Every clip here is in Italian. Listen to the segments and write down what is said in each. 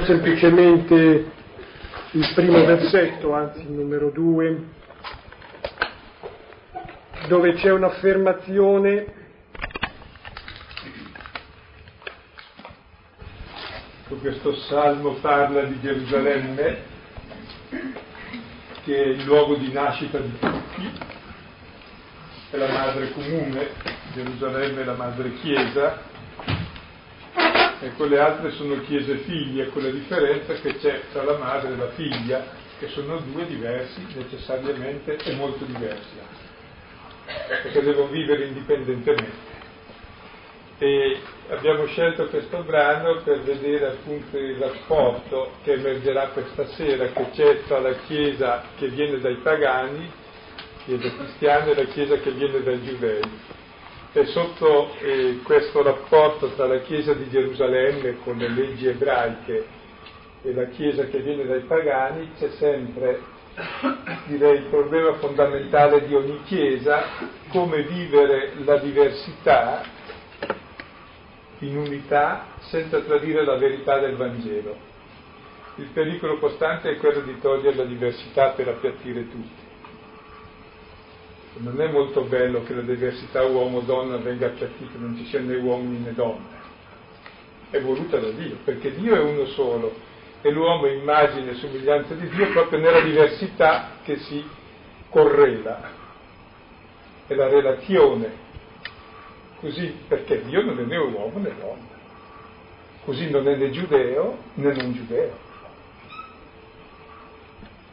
semplicemente il primo versetto, anzi il numero due, dove c'è un'affermazione questo salmo parla di Gerusalemme, che è il luogo di nascita di tutti, è la madre comune, Gerusalemme è la madre chiesa, e quelle altre sono chiese figlie, con la differenza che c'è tra la madre e la figlia, che sono due diversi necessariamente e molto diversi, perché devono vivere indipendentemente. E abbiamo scelto questo brano per vedere appunto il rapporto che emergerà questa sera, che c'è tra la Chiesa che viene dai pagani, Chiesa cristiana, e la Chiesa che viene dai giudei e sotto eh, questo rapporto tra la Chiesa di Gerusalemme con le leggi ebraiche e la Chiesa che viene dai pagani c'è sempre, direi, il problema fondamentale di ogni Chiesa, come vivere la diversità in unità senza tradire la verità del Vangelo. Il pericolo costante è quello di togliere la diversità per appiattire tutti non è molto bello che la diversità uomo-donna venga appiattita, non ci siano né uomini né donne. È voluta da Dio, perché Dio è uno solo e l'uomo è immagine e somiglianza di Dio proprio nella diversità che si correla. È la relazione. Così, perché Dio non è né uomo né donna. Così non è né giudeo né non giudeo.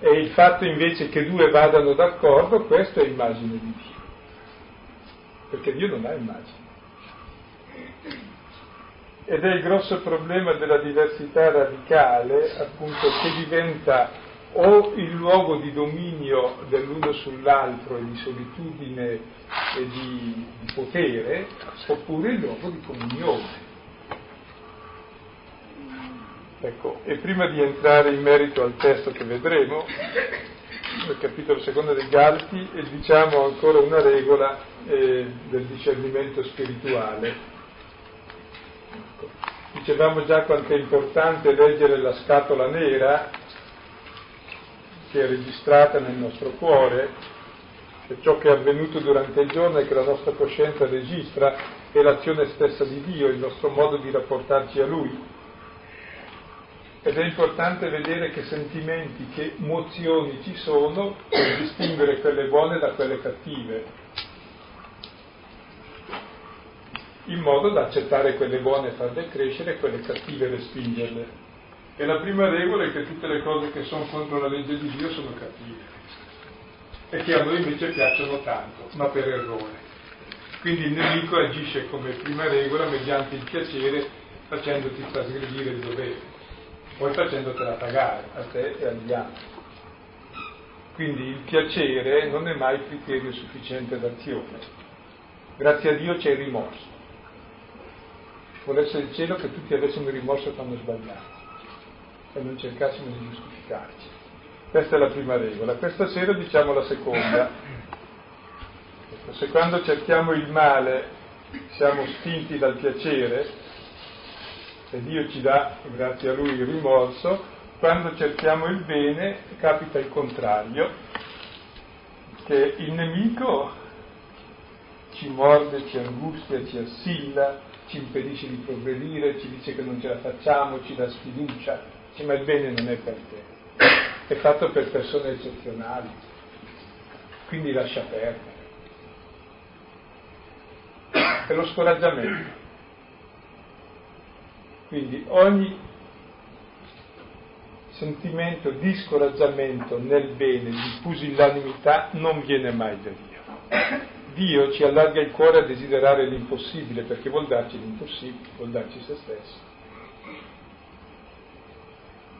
E il fatto invece che due vadano d'accordo, questo è immagine di Dio. Perché Dio non ha immagine. Ed è il grosso problema della diversità radicale, appunto, che diventa o il luogo di dominio dell'uno sull'altro e di solitudine e di, di potere, oppure il luogo di comunione. Ecco, e prima di entrare in merito al testo che vedremo, nel capitolo secondo dei Galti, e diciamo ancora una regola eh, del discernimento spirituale. Ecco. Dicevamo già quanto è importante leggere la scatola nera che è registrata nel nostro cuore, che ciò che è avvenuto durante il giorno e che la nostra coscienza registra è l'azione stessa di Dio, il nostro modo di rapportarci a Lui ed è importante vedere che sentimenti, che mozioni ci sono per distinguere quelle buone da quelle cattive, in modo da accettare quelle buone e farle crescere e quelle cattive respingerle. E la prima regola è che tutte le cose che sono contro la legge di Dio sono cattive e che a noi invece piacciono tanto, ma per errore. Quindi il nemico agisce come prima regola mediante il piacere facendoti trasgredire il dovere poi facendotela pagare a te e agli altri. Quindi il piacere non è mai criterio sufficiente d'azione. Grazie a Dio c'è il rimorso. Volesse il cielo che tutti avessimo il rimorso quando sbagliamo e non cercassimo di giustificarci. Questa è la prima regola. Questa sera diciamo la seconda. Se quando cerchiamo il male siamo spinti dal piacere, e Dio ci dà, grazie a Lui, il rimorso, quando cerchiamo il bene capita il contrario, che il nemico ci morde, ci angustia, ci assilla, ci impedisce di progredire, ci dice che non ce la facciamo, ci dà sfiducia, dice ma il bene non è per te, è fatto per persone eccezionali, quindi lascia perdere. È lo scoraggiamento. Quindi ogni sentimento di scoraggiamento nel bene, di pusillanimità, non viene mai da Dio. Dio ci allarga il cuore a desiderare l'impossibile perché vuol darci l'impossibile, vuol darci se stesso,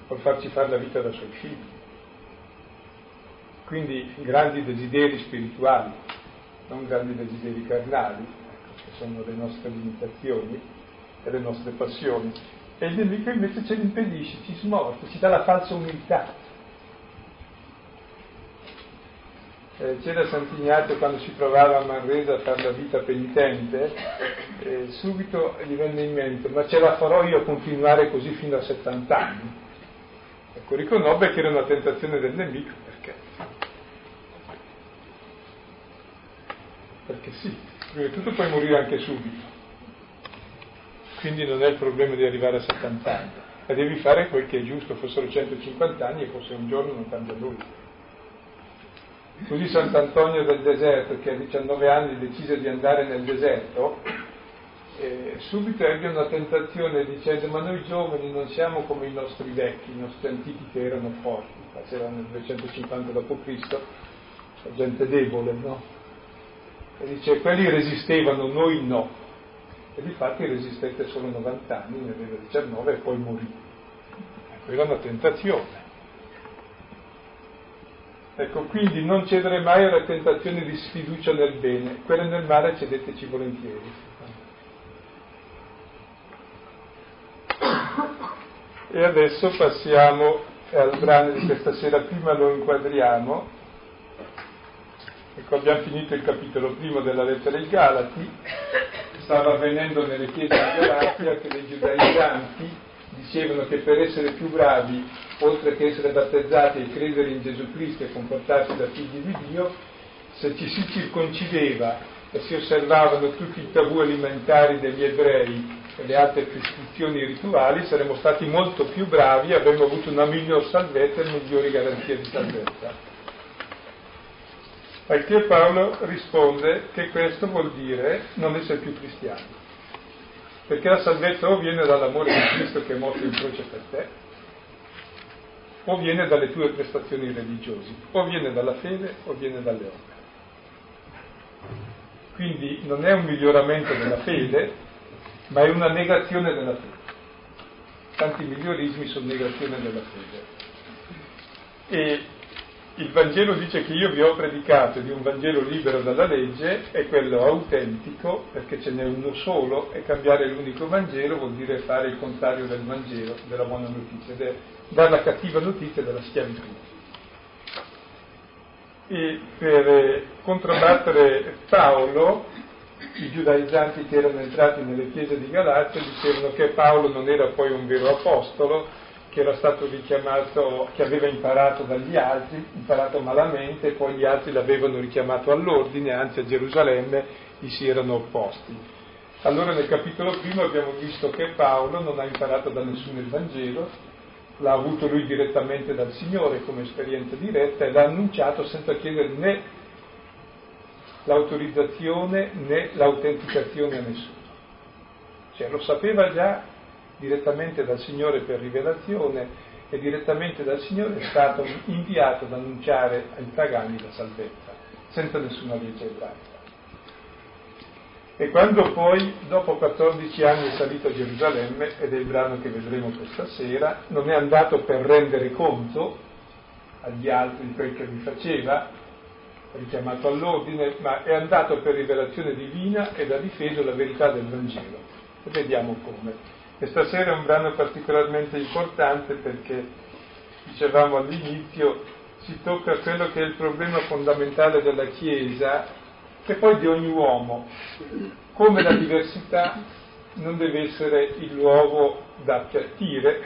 vuol farci fare la vita da suoi figli. Quindi grandi desideri spirituali, non grandi desideri carnali, ecco, che sono le nostre limitazioni, le nostre passioni. E il nemico invece ce li impedisce, ci smorza, ci dà la falsa umiltà. Eh, c'era Sant'Ignazio quando si trovava a Manresa a fare la vita penitente, eh, subito gli venne in mente, ma ce la farò io a continuare così fino a 70 anni. Ecco, riconobbe che era una tentazione del nemico, perché? Perché sì, prima di tutto puoi morire anche subito, quindi non è il problema di arrivare a 70 anni, ma devi fare quel che è giusto, fossero 150 anni e fosse un giorno non cambia nulla. Così Sant'Antonio del deserto, che a 19 anni decise di andare nel deserto, eh, subito ebbe una tentazione dicendo ma noi giovani non siamo come i nostri vecchi, i nostri antichi che erano forti, facevano nel 250 d.C., gente debole, no? E dice quelli resistevano, noi no. E difatti resistette solo 90 anni, ne aveva 19 e poi morì. Ecco, era una tentazione. Ecco, quindi non cedere mai alla tentazione di sfiducia nel bene, quella nel male cedeteci volentieri. E adesso passiamo al brano di questa sera, prima lo inquadriamo. Ecco, abbiamo finito il capitolo primo della lettera ai Galati, stava avvenendo nelle chiese di Galazia che dei giudaizzanti dicevano che per essere più bravi, oltre che essere battezzati e credere in Gesù Cristo e comportarsi da figli di Dio, se ci si circoncideva e si osservavano tutti i tabù alimentari degli ebrei e le altre prescrizioni rituali, saremmo stati molto più bravi e avremmo avuto una miglior salvezza e migliori garanzie di salvezza. Al che Paolo risponde che questo vuol dire non essere più cristiani perché la salvezza o viene dall'amore di Cristo che è morto in croce per te, o viene dalle tue prestazioni religiose, o viene dalla fede o viene dalle opere. Quindi non è un miglioramento della fede, ma è una negazione della fede. Tanti migliorismi sono negazione della fede. E il Vangelo dice che io vi ho predicato di un Vangelo libero dalla legge e quello autentico, perché ce n'è uno solo, e cambiare l'unico Vangelo vuol dire fare il contrario del Vangelo, della buona notizia, ed è dare la cattiva notizia della schiavitù. E per eh, controbattere Paolo, i giudaizzanti che erano entrati nelle chiese di Galazia dicevano che Paolo non era poi un vero apostolo, che era stato richiamato, che aveva imparato dagli altri, imparato malamente, poi gli altri l'avevano richiamato all'ordine, anzi a Gerusalemme gli si erano opposti. Allora nel capitolo primo abbiamo visto che Paolo non ha imparato da nessuno il Vangelo, l'ha avuto lui direttamente dal Signore come esperienza diretta e l'ha annunciato senza chiedere né l'autorizzazione né l'autenticazione a nessuno. Cioè lo sapeva già direttamente dal Signore per rivelazione e direttamente dal Signore è stato inviato ad annunciare ai pagani la salvezza, senza nessuna legge ebraica. E quando poi, dopo 14 anni, è salito a Gerusalemme, ed è il brano che vedremo questa sera, non è andato per rendere conto agli altri di quel che lui faceva, richiamato all'ordine, ma è andato per rivelazione divina ed ha difeso la verità del Vangelo. E vediamo come. E stasera è un brano particolarmente importante perché, dicevamo all'inizio, si tocca quello che è il problema fondamentale della Chiesa, che poi di ogni uomo, come la diversità non deve essere il luogo da appiattire,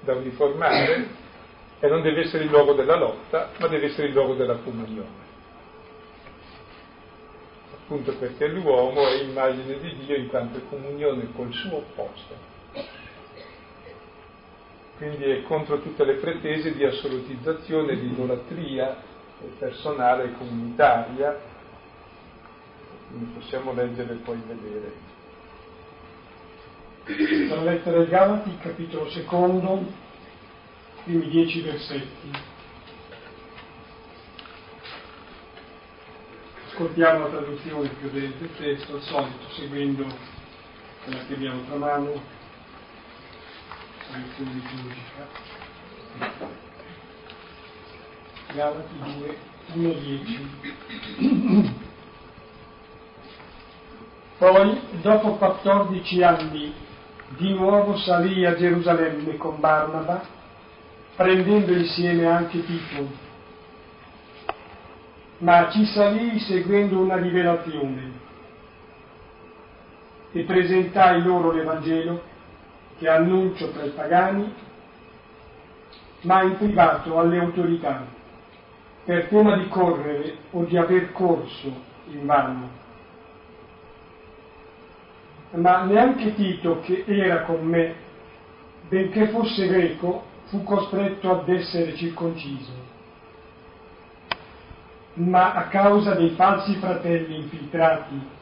da uniformare, e non deve essere il luogo della lotta, ma deve essere il luogo della comunione. Appunto perché l'uomo è immagine di Dio in quanto è comunione col suo opposto quindi è contro tutte le pretese di assolutizzazione, di idolatria personale e comunitaria, quindi possiamo leggere e poi vedere. La lettera ai Galati, capitolo secondo, primi dieci versetti. Ascoltiamo la traduzione più del testo, al solito, seguendo quella che abbiamo tra mano lezione liturgica. Galati 2, 1, 10. Poi, dopo 14 anni, di nuovo salì a Gerusalemme con Barnaba, prendendo insieme anche Tito. ma ci salii seguendo una rivelazione e presentai loro l'Evangelo che annuncio tra i pagani, ma in privato alle autorità, per tema di correre o di aver corso in vano. Ma neanche Tito, che era con me, benché fosse greco, fu costretto ad essere circonciso ma a causa dei falsi fratelli infiltrati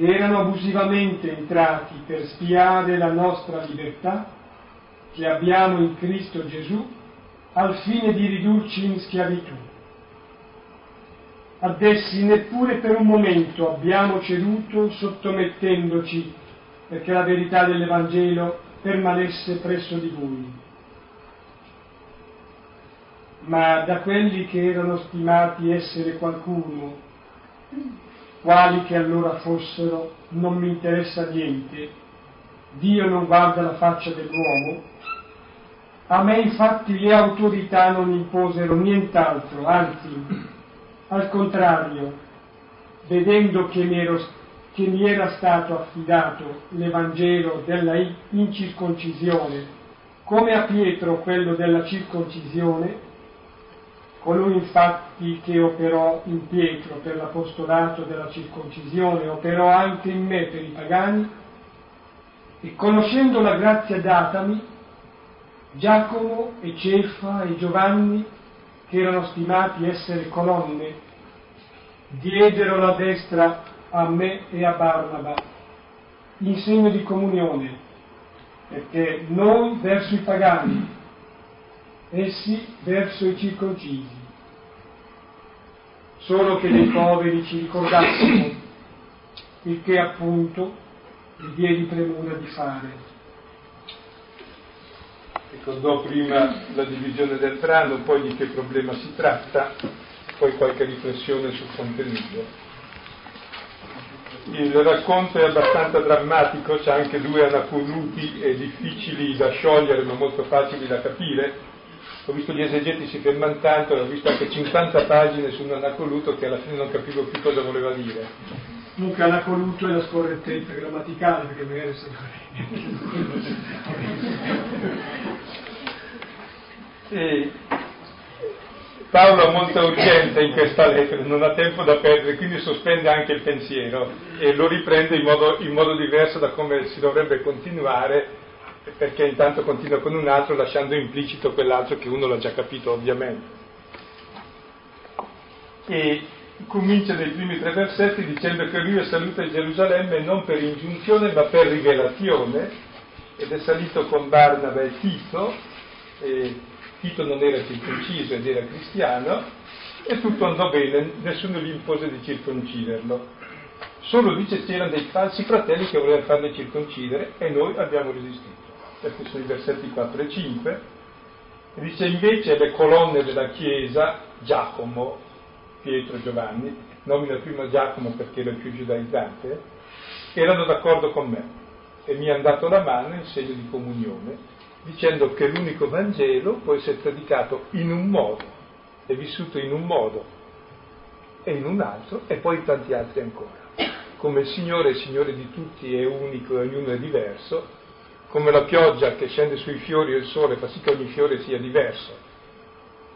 che erano abusivamente entrati per spiare la nostra libertà che abbiamo in Cristo Gesù al fine di ridurci in schiavitù. Ad essi neppure per un momento abbiamo ceduto sottomettendoci perché la verità dell'Evangelo permanesse presso di voi ma da quelli che erano stimati essere qualcuno, quali che allora fossero, non mi interessa niente, Dio non guarda la faccia dell'uomo. A me infatti le autorità non imposero nient'altro, anzi, al contrario, vedendo che mi, ero, che mi era stato affidato l'Evangelo della incirconcisione, come a Pietro quello della circoncisione, Colui infatti che operò in Pietro per l'apostolato della circoncisione, operò anche in me per i pagani, e conoscendo la grazia datami, Giacomo e Cefa e Giovanni, che erano stimati essere colonne, diedero la destra a me e a Barnaba, in segno di comunione, perché noi verso i pagani essi verso i circoncisi, solo che dei poveri ci ricordassimo il che appunto gli diedi premura di fare. Ricordò prima la divisione del brano, poi di che problema si tratta, poi qualche riflessione sul contenuto. Il racconto è abbastanza drammatico, c'è anche due anacoluti difficili da sciogliere ma molto facili da capire ho visto gli esegeti si fermano tanto, ho visto anche 50 pagine su un anacoluto che alla fine non capivo più cosa voleva dire. Comunque anacoluto è la scorrettezza grammaticale, perché magari se e Paolo ha molta urgenza in questa lettera, non ha tempo da perdere, quindi sospende anche il pensiero e lo riprende in modo, in modo diverso da come si dovrebbe continuare perché intanto continua con un altro lasciando implicito quell'altro che uno l'ha già capito ovviamente. E comincia nei primi tre versetti dicendo che lui è salito a Gerusalemme non per ingiunzione ma per rivelazione ed è salito con Barnaba e Tito, e Tito non era circonciso ed era cristiano e tutto andò bene, nessuno gli impose di circonciderlo. Solo dice c'erano dei falsi fratelli che volevano farli circoncidere e noi abbiamo resistito questi sono i versetti 4 e 5, e dice invece le colonne della Chiesa, Giacomo, Pietro Giovanni, nomina prima Giacomo perché era il più giudaizzante, erano d'accordo con me e mi hanno dato la mano in segno di comunione, dicendo che l'unico Vangelo può essere predicato in un modo, è vissuto in un modo e in un altro e poi in tanti altri ancora. Come il Signore è Signore di tutti, è unico e ognuno è diverso, come la pioggia che scende sui fiori e il sole fa sì che ogni fiore sia diverso.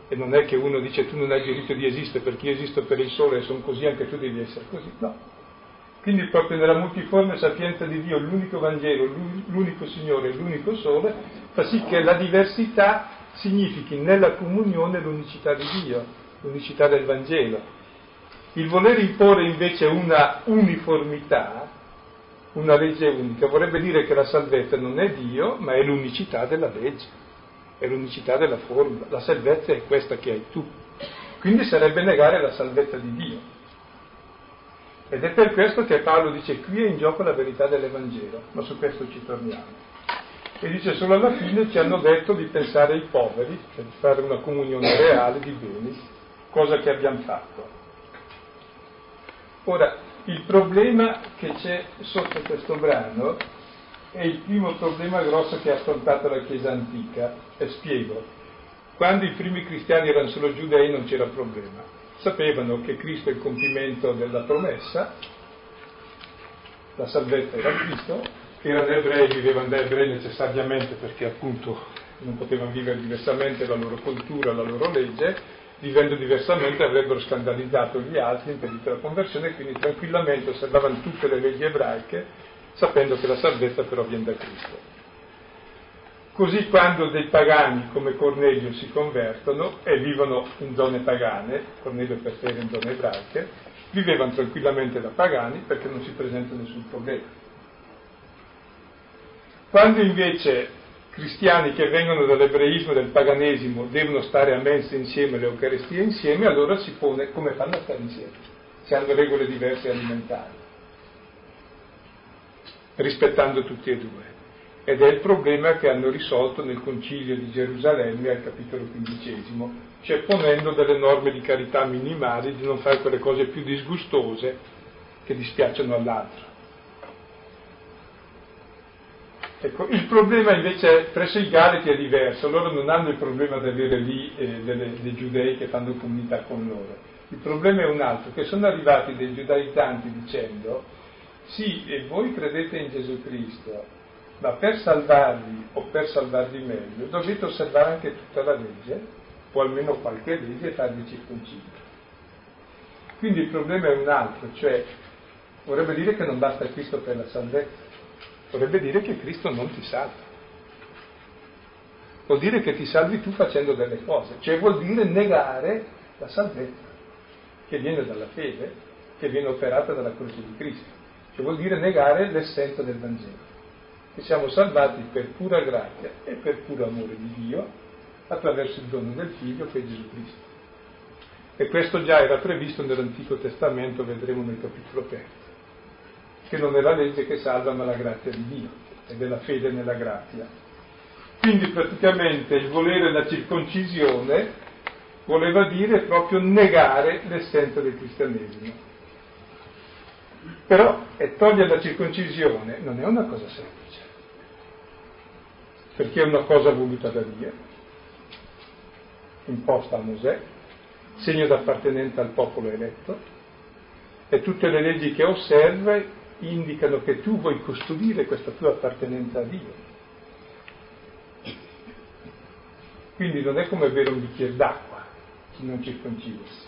E non è che uno dice tu non hai diritto di esistere perché io esisto per il sole e sono così, anche tu devi essere così. No. Quindi proprio nella multiforme sapienza di Dio, l'unico Vangelo, l'unico Signore, l'unico Sole, fa sì che la diversità significhi nella comunione l'unicità di Dio, l'unicità del Vangelo. Il voler imporre invece una uniformità una legge unica, vorrebbe dire che la salvezza non è Dio, ma è l'unicità della legge, è l'unicità della formula. La salvezza è questa che hai tu. Quindi sarebbe negare la salvezza di Dio. Ed è per questo che Paolo dice qui è in gioco la verità dell'Evangelo, ma su questo ci torniamo. E dice solo alla fine ci hanno detto di pensare ai poveri, cioè di fare una comunione reale di beni, cosa che abbiamo fatto. Ora, il problema che c'è sotto questo brano è il primo problema grosso che ha affrontato la Chiesa antica, e spiego. Quando i primi cristiani erano solo giudei non c'era problema. sapevano che Cristo è il compimento della promessa, la salvezza era Cristo, erano ebrei, vivevano da ebrei necessariamente perché appunto non potevano vivere diversamente la loro cultura, la loro legge, vivendo diversamente avrebbero scandalizzato gli altri, impedito la conversione e quindi tranquillamente osservavano tutte le leggi ebraiche sapendo che la salvezza però viene da Cristo. Così quando dei pagani come Cornelio si convertono e vivono in zone pagane, Cornelio per sé era in zone ebraiche, vivevano tranquillamente da pagani perché non si presenta nessun problema. Quando invece cristiani che vengono dall'ebraismo e dal paganesimo devono stare a mensa insieme, l'Eucaristia insieme, allora si pone come fanno a stare insieme, se hanno regole diverse alimentari, rispettando tutti e due. Ed è il problema che hanno risolto nel concilio di Gerusalemme al capitolo quindicesimo, cioè ponendo delle norme di carità minimali, di non fare quelle cose più disgustose che dispiacciono all'altro. Ecco, il problema invece presso i Galati è diverso, loro non hanno il problema di avere lì eh, delle, dei giudei che fanno comunità con loro. Il problema è un altro, che sono arrivati dei giudaizzanti dicendo sì, e voi credete in Gesù Cristo, ma per salvarvi o per salvarvi meglio dovete osservare anche tutta la legge, o almeno qualche legge, e farvi circoncidere. Quindi il problema è un altro, cioè vorrebbe dire che non basta Cristo per la salvezza, vorrebbe dire che Cristo non ti salva. Vuol dire che ti salvi tu facendo delle cose, cioè vuol dire negare la salvezza che viene dalla fede, che viene operata dalla croce di Cristo, cioè vuol dire negare l'essenza del Vangelo che siamo salvati per pura grazia e per puro amore di Dio attraverso il dono del Figlio che è Gesù Cristo. E questo già era previsto nell'Antico Testamento, vedremo nel capitolo terzo, che non è la legge che salva ma la grazia di Dio ed è la fede nella grazia. Quindi praticamente il volere la circoncisione voleva dire proprio negare l'essenza del cristianesimo. Però e togliere la circoncisione non è una cosa semplice perché è una cosa voluta da Dio, imposta a Mosè, segno d'appartenenza al popolo eletto, e tutte le leggi che osserva indicano che tu vuoi custodire questa tua appartenenza a Dio. Quindi non è come bere un bicchiere d'acqua chi non circoncidersi.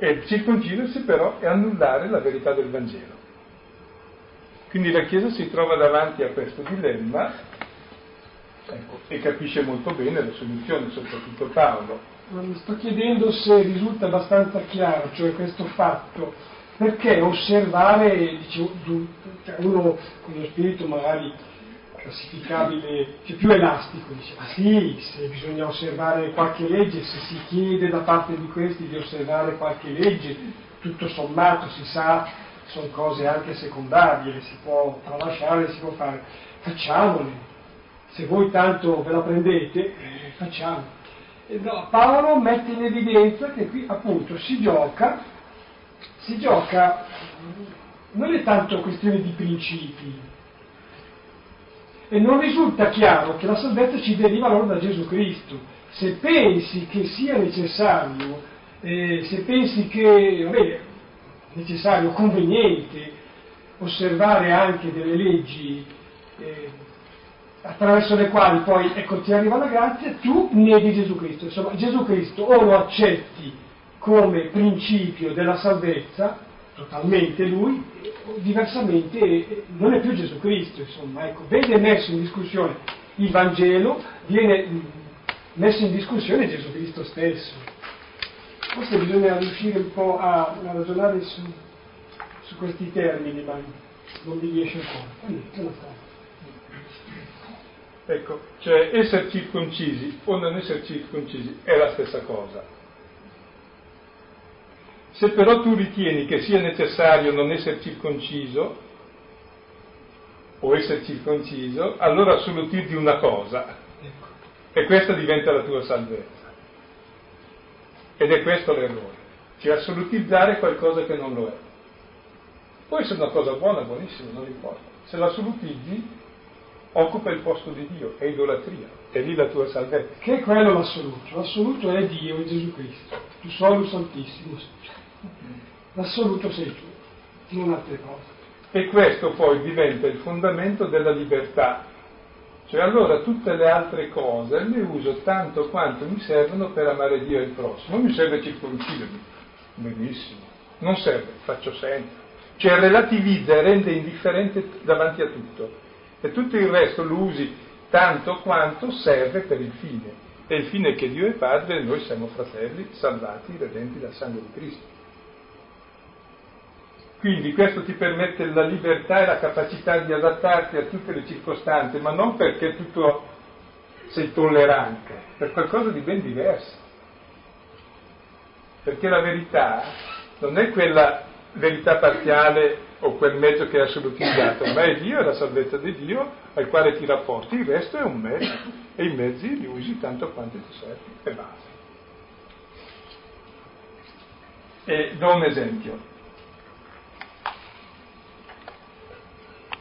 E circoncidersi però è annullare la verità del Vangelo. Quindi la Chiesa si trova davanti a questo dilemma ecco, e capisce molto bene la soluzione, soprattutto Paolo. Sto chiedendo se risulta abbastanza chiaro, cioè questo fatto, perché osservare, dicevo, cioè uno con lo spirito magari classificabile, cioè più elastico, dice, ma sì, se bisogna osservare qualche legge, se si chiede da parte di questi di osservare qualche legge, tutto sommato si sa, sono cose anche secondarie, si può tralasciare, si può fare, facciamole, se voi tanto ve la prendete, eh, facciamo. No, Paolo mette in evidenza che qui appunto si gioca, si gioca, non è tanto questione di principi, e non risulta chiaro che la salvezza ci deriva allora da Gesù Cristo. Se pensi che sia necessario, eh, se pensi che vabbè, necessario, conveniente osservare anche delle leggi eh, attraverso le quali poi ecco, ti arriva la grazia, tu neghi Gesù Cristo. Insomma, Gesù Cristo o lo accetti come principio della salvezza, totalmente lui, diversamente non è più Gesù Cristo, insomma, ecco, vede messo in discussione il Vangelo, viene messo in discussione Gesù Cristo stesso. Forse bisogna riuscire un po' a, a ragionare su, su, questi termini, ma non mi riesce ancora. Ecco, cioè essere circoncisi o non essere circoncisi è la stessa cosa se però tu ritieni che sia necessario non essere circonciso o essere circonciso, allora assoluti una cosa e questa diventa la tua salvezza. Ed è questo l'errore, cioè assolutizzare qualcosa che non lo è. Può essere una cosa buona, buonissima, non importa. Se l'assolutizzi occupa il posto di Dio, è idolatria, è lì la tua salvezza. Che è quello l'assoluto? L'assoluto è Dio, è Gesù Cristo, tu solus santissimus. L'assoluto sei tu, non altre cose. E questo poi diventa il fondamento della libertà. Cioè allora tutte le altre cose le uso tanto quanto mi servono per amare Dio e il prossimo. Non mi serve circoncidermi, benissimo, non serve, faccio sempre. Cioè relativizza e rende indifferente davanti a tutto. E tutto il resto lo usi tanto quanto serve per il fine. E il fine è che Dio è Padre e noi siamo fratelli, salvati, redenti dal sangue di Cristo. Quindi questo ti permette la libertà e la capacità di adattarti a tutte le circostanze, ma non perché tutto sei tollerante, per qualcosa di ben diverso. Perché la verità non è quella verità parziale o quel mezzo che è assolutizzato, ma è Dio, è la salvezza di Dio al quale ti rapporti, il resto è un mezzo e i mezzi li usi tanto quanto ti serve e basta. E do un esempio.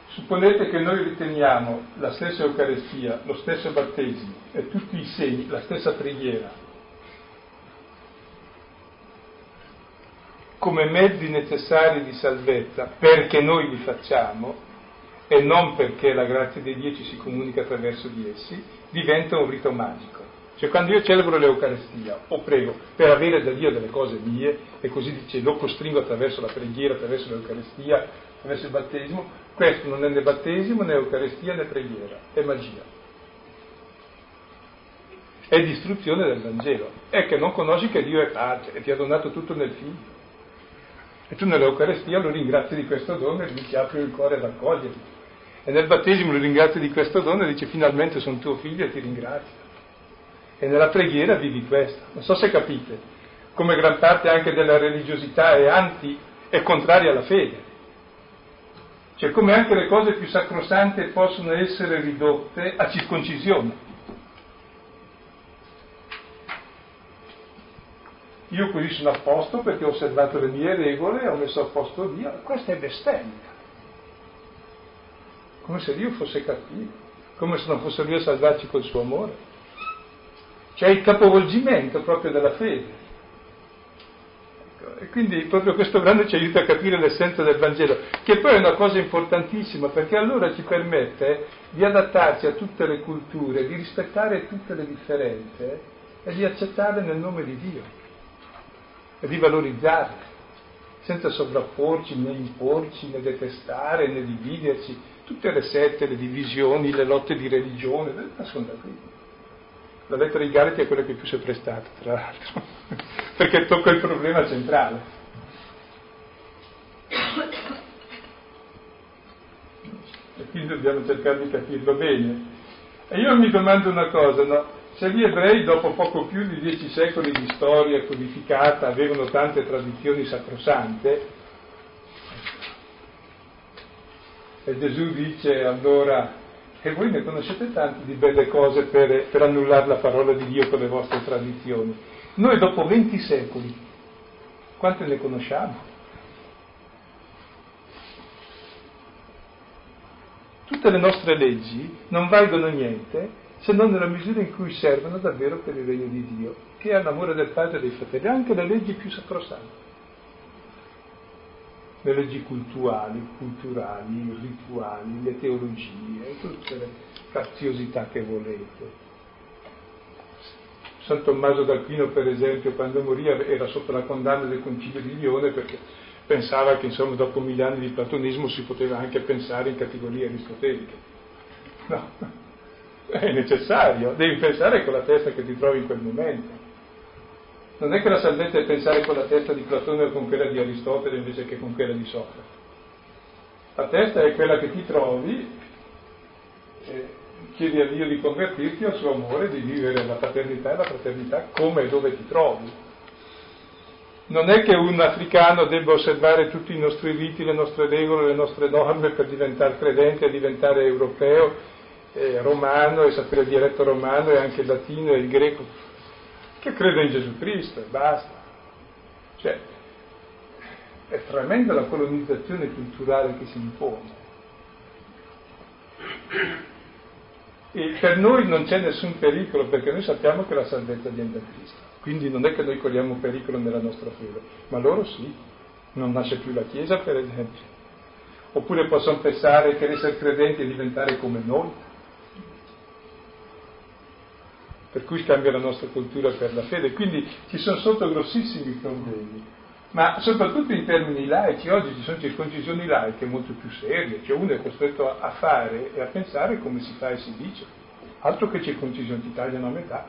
Supponete che noi riteniamo la stessa Eucaristia, lo stesso battesimo e tutti i segni, la stessa preghiera, come mezzi necessari di salvezza perché noi li facciamo e non perché la grazia di Dio ci si comunica attraverso di essi, diventa un rito magico. Cioè quando io celebro l'Eucaristia o prego per avere da Dio delle cose mie e così dice lo costringo attraverso la preghiera, attraverso l'Eucaristia, attraverso il battesimo, questo non è né battesimo né Eucaristia né preghiera, è magia. È distruzione del Vangelo. È che non conosci che Dio è pace e ti ha donato tutto nel figlio. E tu nell'Eucaristia lo ringrazi di questo dono e gli apri il cuore ad accoglierlo. E nel battesimo lo ringrazi di questo dono e dice finalmente sono tuo figlio e ti ringrazio. E nella preghiera vivi questo. Non so se capite, come gran parte anche della religiosità è anti, è contraria alla fede. Cioè come anche le cose più sacrosante possono essere ridotte a circoncisione. Io così sono a posto perché ho osservato le mie regole ho messo a posto Dio. Questa è bestemmia. Come se Dio fosse cattivo, come se non fosse Lui a salvarci col suo amore. C'è il capovolgimento proprio della fede. E quindi proprio questo brano ci aiuta a capire l'essenza del Vangelo, che poi è una cosa importantissima perché allora ci permette di adattarci a tutte le culture, di rispettare tutte le differenze e di accettarle nel nome di Dio e di valorizzarle, senza sovrapporci né imporci né detestare né dividerci, tutte le sette, le divisioni, le lotte di religione, nasconda qui. La lettera di Galati è quella che più si è prestata, tra l'altro, perché tocca il problema centrale. E quindi dobbiamo cercare di capirlo bene. E io mi domando una cosa, no? Se gli ebrei, dopo poco più di dieci secoli di storia codificata, avevano tante tradizioni sacrosante, e Gesù dice allora e voi ne conoscete tante di belle cose per, per annullare la parola di Dio con le vostre tradizioni. Noi dopo 20 secoli, quante ne conosciamo? Tutte le nostre leggi non valgono niente se non nella misura in cui servono davvero per il regno di Dio, che è l'amore del Padre e dei fratelli, anche le leggi più sacrosante le leggi culturali, culturali, rituali, le teologie, tutte le faziosità che volete. San Tommaso d'Aquino, per esempio, quando morì era sotto la condanna del Concilio di Lione perché pensava che insomma, dopo mille anni di platonismo si poteva anche pensare in categorie aristoteliche. No, è necessario, devi pensare con la testa che ti trovi in quel momento. Non è che la salvezza è pensare con la testa di Platone o con quella di Aristotele invece che con quella di Socrate. La testa è quella che ti trovi e chiedi a Dio di convertirti al suo amore, di vivere la paternità e la fraternità come e dove ti trovi. Non è che un africano debba osservare tutti i nostri riti, le nostre regole, le nostre norme per diventare credente e diventare europeo, eh, romano e sapere il dialetto romano e anche il latino e il greco che crede in Gesù Cristo e basta. Cioè, è tremenda la colonizzazione culturale che si impone. E per noi non c'è nessun pericolo perché noi sappiamo che la salvezza viene da Cristo. Quindi non è che noi corriamo pericolo nella nostra fede, ma loro sì. Non nasce più la Chiesa, per esempio. Oppure possono pensare che essere credenti è diventare come noi. Per cui cambia la nostra cultura per la fede. Quindi ci sono sotto grossissimi problemi. Ma soprattutto in termini laici, oggi ci sono circoncisioni laiche molto più serie, cioè uno è costretto a fare e a pensare come si fa e si dice. Altro che circoncisioni ti tagliano a metà,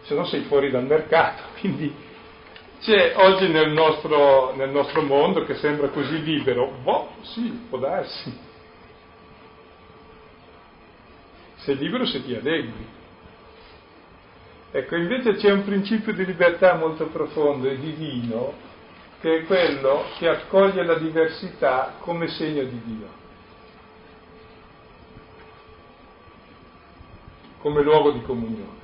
se no sei fuori dal mercato. Quindi c'è oggi nel nostro, nel nostro mondo che sembra così libero, boh, sì, può darsi. Sei libero se ti adegui. Ecco, invece c'è un principio di libertà molto profondo e divino, che è quello che accoglie la diversità come segno di Dio, come luogo di comunione,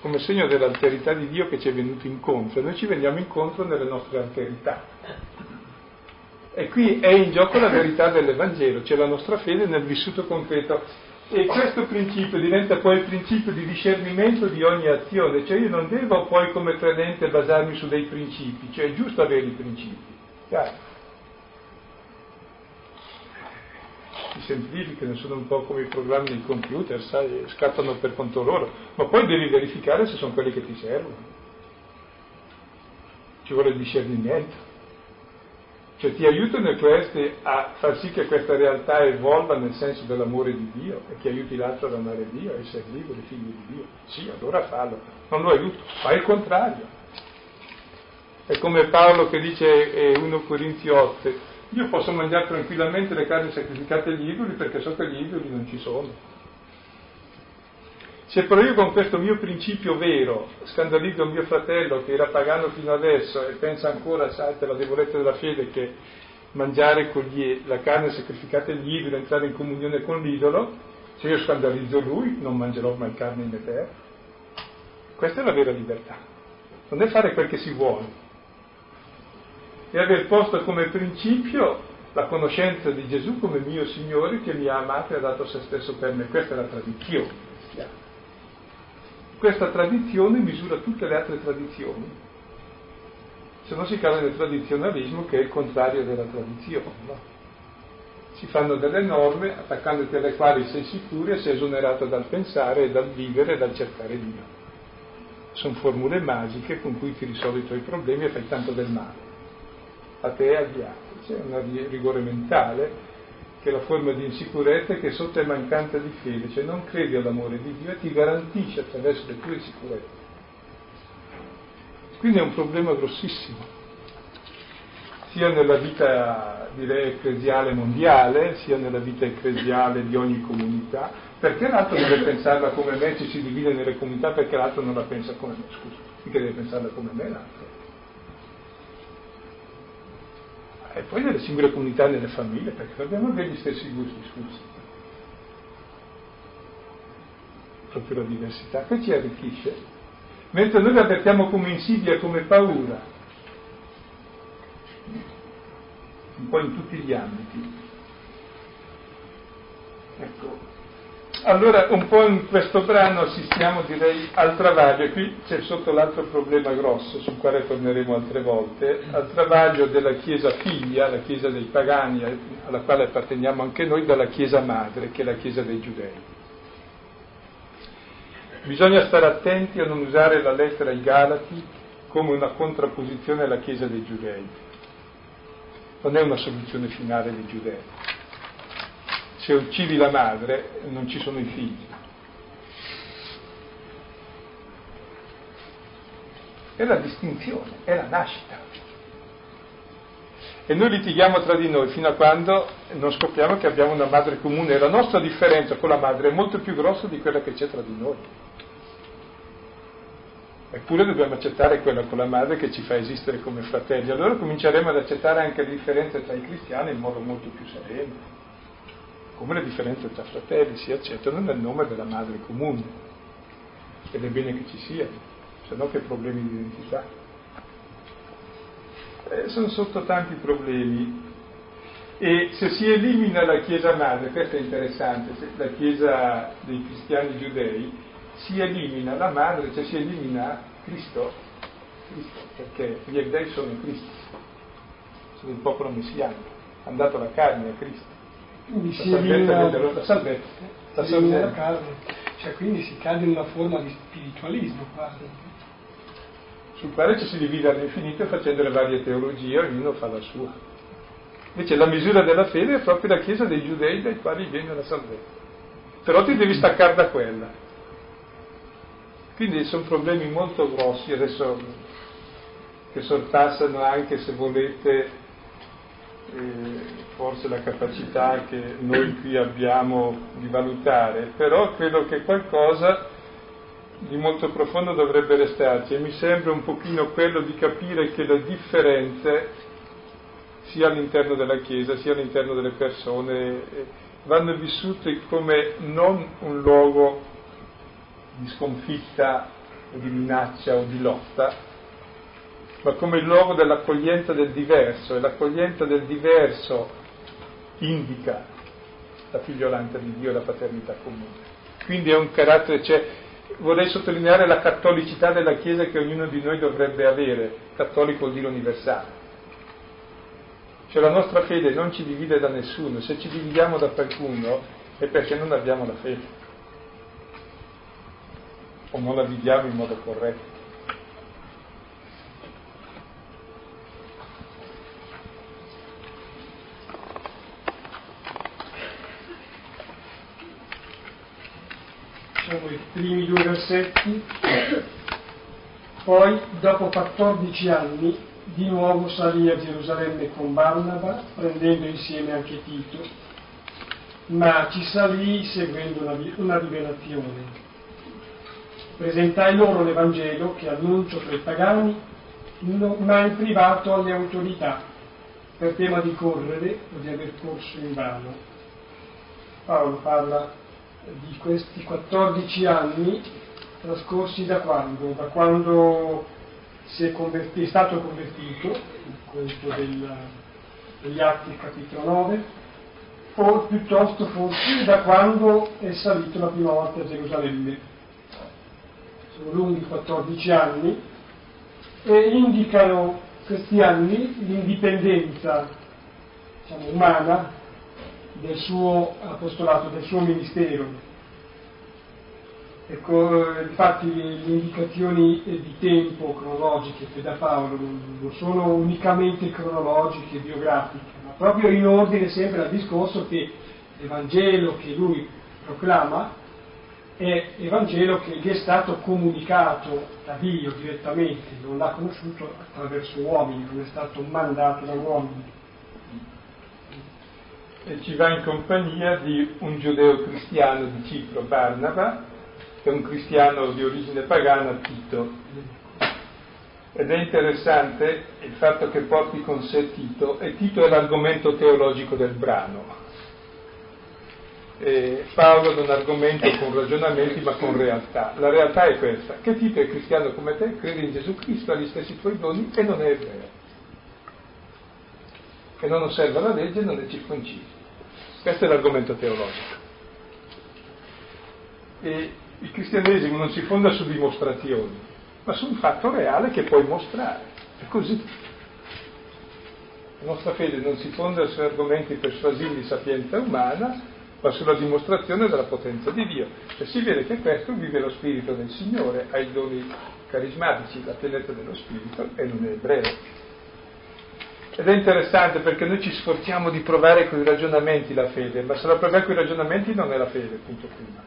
come segno dell'alterità di Dio che ci è venuto incontro. Noi ci veniamo incontro nelle nostre alterità. E qui è in gioco la verità dell'Evangelo, c'è la nostra fede nel vissuto concreto. E questo principio diventa poi il principio di discernimento di ogni azione, cioè io non devo poi come credente basarmi su dei principi, cioè è giusto avere i principi. Chiaro? Si semplificano, sono un po' come i programmi del computer, sai, scattano per conto loro, ma poi devi verificare se sono quelli che ti servono. Ci vuole discernimento cioè ti aiutano questi a far sì che questa realtà evolva nel senso dell'amore di Dio e che aiuti l'altro ad amare Dio, a essere liberi, figli di Dio. Sì, allora fallo, non lo aiuto, fai il contrario. È come Paolo che dice eh, 1 Corinzi 8, io posso mangiare tranquillamente le carni sacrificate agli idoli perché so che gli idoli non ci sono. Se però io con questo mio principio vero scandalizzo mio fratello che era pagano fino adesso e pensa ancora, per la debolezza della fede, che mangiare gli, la carne sacrificata agli idoli, entrare in comunione con l'idolo, se io scandalizzo lui non mangerò mai carne in eterno. Questa è la vera libertà. Non è fare quel che si vuole. E aver posto come principio la conoscenza di Gesù come mio Signore che mi ha amato e ha dato se stesso per me. Questa è la tradizione. Questa tradizione misura tutte le altre tradizioni, se no si cade nel tradizionalismo che è il contrario della tradizione. No? Si fanno delle norme attaccandoti alle quali sei sicuro e sei esonerato dal pensare dal vivere dal cercare Dio. Sono formule magiche con cui ti risolvi i tuoi problemi e fai tanto del male, a te e agli altri. C'è un rigore mentale che la forma di insicurezza è che sotto è mancante di fede, cioè non credi all'amore di Dio e ti garantisce attraverso le tue insicurezze. Quindi è un problema grossissimo, sia nella vita direi ecclesiale mondiale, sia nella vita ecclesiale di ogni comunità, perché l'altro deve pensarla come me, ci si divide nelle comunità perché l'altro non la pensa come me, scusa, mica deve pensarla come me l'altro. E poi nelle singole comunità e nelle famiglie, perché abbiamo gli stessi gusti, scusi. Proprio la diversità che ci arricchisce, mentre noi la avvertiamo come insidia, come paura, un po' in tutti gli ambiti. Ecco, allora, un po' in questo brano assistiamo, direi, al travaglio, e qui c'è sotto l'altro problema grosso, sul quale torneremo altre volte, al travaglio della Chiesa figlia, la Chiesa dei pagani, alla quale apparteniamo anche noi, dalla Chiesa madre, che è la Chiesa dei giudei. Bisogna stare attenti a non usare la lettera ai Galati come una contrapposizione alla Chiesa dei giudei. Non è una soluzione finale dei giudei se uccidi la madre non ci sono i figli. È la distinzione, è la nascita. E noi litighiamo tra di noi fino a quando non scopriamo che abbiamo una madre comune e la nostra differenza con la madre è molto più grossa di quella che c'è tra di noi. Eppure dobbiamo accettare quella con la madre che ci fa esistere come fratelli. Allora cominceremo ad accettare anche le differenze tra i cristiani in modo molto più sereno come le differenze tra fratelli si accettano nel nome della madre comune. Ed è bene che ci siano, se no che problemi di identità. Eh, sono sotto tanti problemi. E se si elimina la Chiesa madre, questo è interessante, la Chiesa dei cristiani giudei, si elimina la madre, cioè si elimina Cristo, Cristo perché gli ebrei sono Cristo, sono il popolo messianico, hanno dato la carne a Cristo. La si da- la carne, cioè quindi si cade in una forma di spiritualismo quasi. sul quale ci si divide all'infinito facendo le varie teologie, ognuno fa la sua. Invece la misura della fede è proprio la Chiesa dei giudei dai quali viene la salvezza. Però ti devi staccare da quella. Quindi sono problemi molto grossi adesso che sorpassano anche, se volete, eh, forse la capacità che noi qui abbiamo di valutare, però credo che qualcosa di molto profondo dovrebbe restarci e mi sembra un pochino quello di capire che le differenze sia all'interno della Chiesa sia all'interno delle persone eh, vanno vissute come non un luogo di sconfitta o di minaccia o di lotta, ma come il luogo dell'accoglienza del diverso e l'accoglienza del diverso indica la figliolanza di Dio e la paternità comune. Quindi è un carattere, cioè, vorrei sottolineare la cattolicità della Chiesa che ognuno di noi dovrebbe avere. Cattolico vuol dire universale. Cioè la nostra fede non ci divide da nessuno, se ci dividiamo da qualcuno è perché non abbiamo la fede o non la viviamo in modo corretto. Sono i primi due versetti, poi dopo 14 anni di nuovo salì a Gerusalemme con Barnaba, prendendo insieme anche Tito, ma ci salì seguendo una, una rivelazione. Presentai loro l'Evangelo che annuncio tra i pagani, ma in privato alle autorità, per tema di correre o di aver corso in vano. Paolo parla di questi 14 anni trascorsi da quando? Da quando è, converti- è stato convertito, questo del- degli Atti capitolo 9, o piuttosto forse da quando è salito la prima volta a Gerusalemme. Sono lunghi 14 anni e indicano questi anni l'indipendenza diciamo, umana del suo apostolato, del suo ministero. Ecco, eh, infatti le, indicazioni di tempo cronologiche che da Paolo non, sono unicamente cronologiche, biografiche, ma proprio in ordine sempre al discorso che l'Evangelo che lui proclama è Evangelo che gli è stato comunicato da Dio direttamente, non l'ha conosciuto attraverso uomini, non è stato mandato da uomini. E ci va in compagnia di un giudeo cristiano di Cipro, Barnaba, e un cristiano di origine pagana, Tito. Ed è interessante il fatto che porti con sé Tito, e Tito è l'argomento teologico del brano. E Paolo non argomenta con ragionamenti ma con realtà. La realtà è questa, che Tito è cristiano come te, crede in Gesù Cristo, ha gli stessi tuoi doni e non è ebreo. E non osserva la legge e non è circonciso. Questo è l'argomento teologico. E il cristianesimo non si fonda su dimostrazioni, ma su un fatto reale che puoi mostrare. È così. La nostra fede non si fonda su argomenti persuasivi di sapienza umana, ma sulla dimostrazione della potenza di Dio. E si vede che questo vive lo Spirito del Signore, ha i doni carismatici, la pienezza dello Spirito e non è ebreo. Ed è interessante perché noi ci sforziamo di provare con i ragionamenti la fede, ma se la proviamo con i ragionamenti non è la fede, punto prima.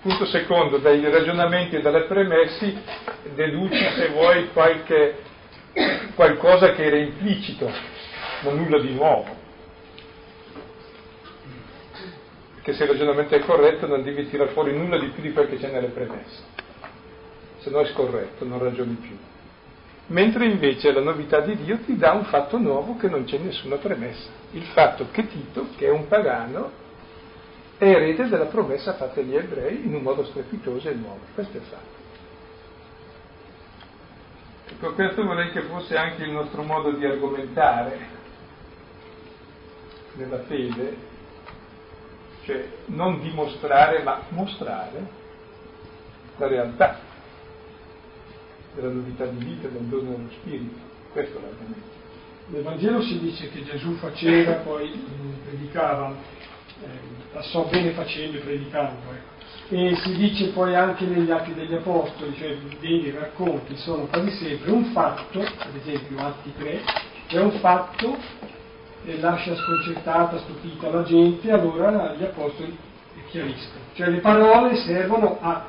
Punto secondo, dai ragionamenti e dalle premessi deduci se vuoi qualche, qualcosa che era implicito, ma nulla di nuovo. Perché se il ragionamento è corretto non devi tirare fuori nulla di più di quel che c'è nelle premesse. Se no è scorretto, non ragioni più mentre invece la novità di Dio ti dà un fatto nuovo che non c'è nessuna premessa, il fatto che Tito, che è un pagano, è erede della promessa fatta agli ebrei in un modo strepitoso e nuovo. Questo è il fatto. Ecco, questo vorrei che fosse anche il nostro modo di argomentare. nella fede, cioè non dimostrare ma mostrare la realtà della novità di vita, del dono dello Spirito. Questo è l'argomento. Nel Vangelo si dice che Gesù faceva, poi predicava, eh, passò bene facendo e predicando. Ecco. E si dice poi anche negli atti degli Apostoli, cioè dei racconti sono quasi sempre un fatto, ad esempio Atti 3, è un fatto e lascia sconcertata, stupita la gente, allora gli Apostoli chiariscono. Cioè le parole servono a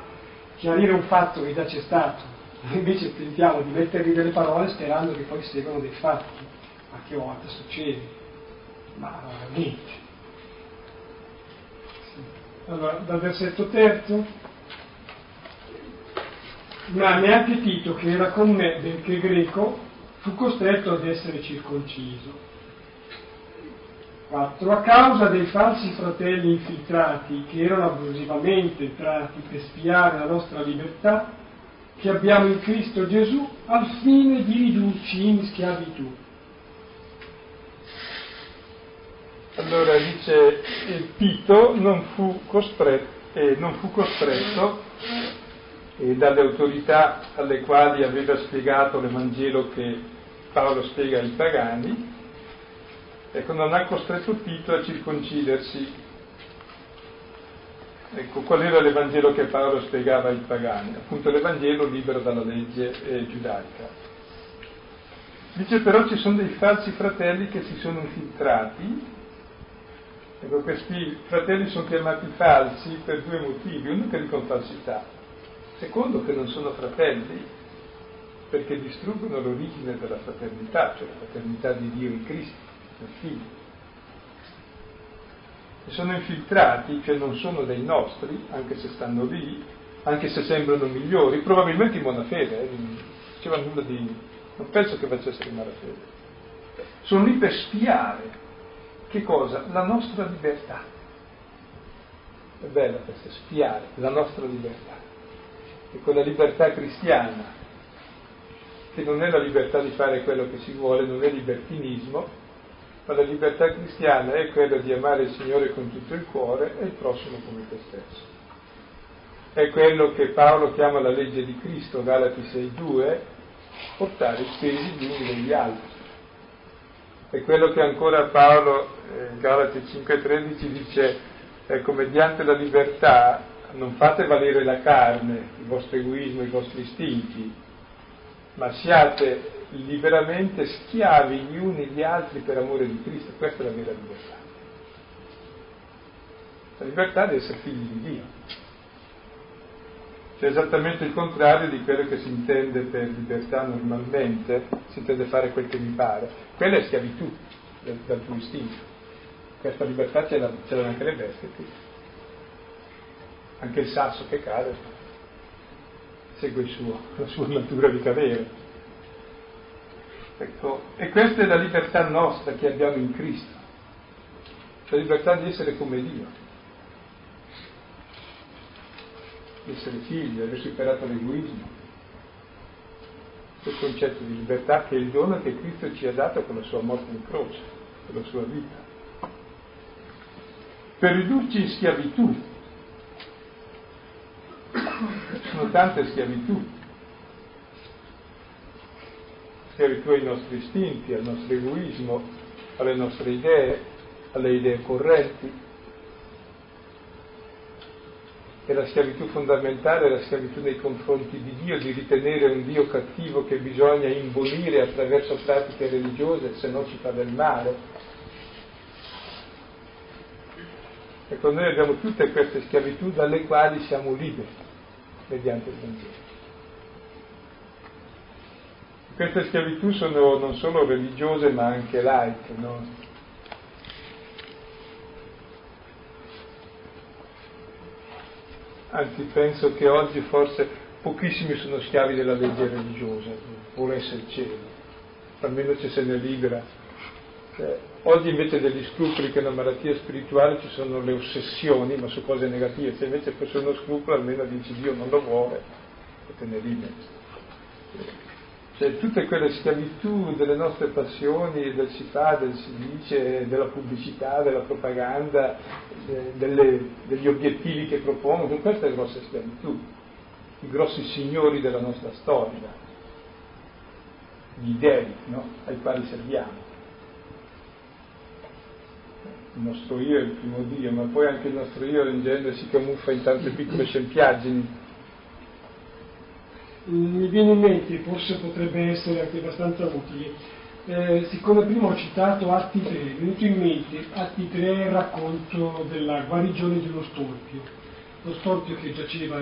chiarire un fatto che già c'è stato, invece tentiamo di mettergli delle parole sperando che poi seguano dei fatti, ma che volta succede? Ma niente. Allora, dal versetto terzo, ma neanche Tito, che era con me, benché greco, fu costretto ad essere circonciso. 4. A causa dei falsi fratelli infiltrati che erano abusivamente entrati per spiare la nostra libertà, che abbiamo in Cristo Gesù al fine di ridurci in schiavitù. Allora dice il Tito non fu costretto, eh, non fu costretto eh, dalle autorità alle quali aveva spiegato l'Evangelo che Paolo spiega ai pagani, ecco, non ha costretto Tito a circoncidersi Ecco, qual era l'Evangelo che Paolo spiegava ai pagani? Appunto l'Evangelo libero dalla legge eh, giudaica. Dice però ci sono dei falsi fratelli che si sono infiltrati. Ecco, questi fratelli sono chiamati falsi per due motivi. Uno che dicono falsità, secondo che non sono fratelli perché distruggono l'origine della fraternità, cioè la fraternità di Dio in Cristo, nel Figlio sono infiltrati, cioè non sono dei nostri, anche se stanno lì, anche se sembrano migliori, probabilmente in buona fede, eh, diceva nulla di... non penso che facessero in malafede. Sono lì per spiare, che cosa? La nostra libertà. È bella questa, spiare la nostra libertà. E quella libertà cristiana, che non è la libertà di fare quello che si vuole, non è libertinismo, ma la libertà cristiana è quella di amare il Signore con tutto il cuore e il prossimo come te stesso. È quello che Paolo chiama la legge di Cristo, Galati 6.2, portare i pesi gli uni degli altri. È quello che ancora Paolo, eh, Galati 5.13, dice, ecco, mediante la libertà non fate valere la carne, il vostro egoismo, i vostri istinti, ma siate liberamente schiavi gli uni gli altri per amore di Cristo. Questa è la vera libertà. La libertà di essere figli di Dio. Cioè esattamente il contrario di quello che si intende per libertà normalmente, si intende fare quel che mi pare. Quella è schiavitù dal, dal tuo istinto. Questa libertà ce, l'ha, ce l'hanno anche le bestie Anche il sasso che cade segue suo, la sua natura di cadere. Ecco, e questa è la libertà nostra che abbiamo in Cristo, la libertà di essere come Dio, di essere figli, di aver superato l'egoismo. Questo concetto di libertà che è il dono che Cristo ci ha dato con la sua morte in croce, con la sua vita. Per ridurci in schiavitù. Sono tante schiavitù schiavitù ai nostri istinti, al nostro egoismo, alle nostre idee, alle idee correnti. E la schiavitù fondamentale è la schiavitù nei confronti di Dio, di ritenere un Dio cattivo che bisogna imbonire attraverso pratiche religiose, se no ci fa del male. Ecco, noi abbiamo tutte queste schiavitù dalle quali siamo liberi mediante il Vangelo. Queste schiavitù sono non solo religiose ma anche laiche, no? Anzi, penso che oggi forse pochissimi sono schiavi della legge religiosa, vuole essere cielo, almeno ci se ne libera. Cioè, oggi invece degli scrupoli che è una malattia spirituale ci sono le ossessioni, ma su cose negative, se invece fosse uno scrupolo almeno dici Dio non lo vuole e te ne liberi. Cioè tutte quelle schiavitù delle nostre passioni, del si fa, del si dice, della pubblicità, della propaganda, delle, degli obiettivi che propongono, queste grosse schiavitù, i grossi signori della nostra storia, gli dei no? ai quali serviamo. Il nostro io è il primo Dio, ma poi anche il nostro io in genere si camuffa in tante piccole scempiaggini mi viene in mente, forse potrebbe essere anche abbastanza utile, eh, siccome prima ho citato Atti 3, è venuto in mente Atti 3 il racconto della guarigione di uno storpio. Lo storpio che giaceva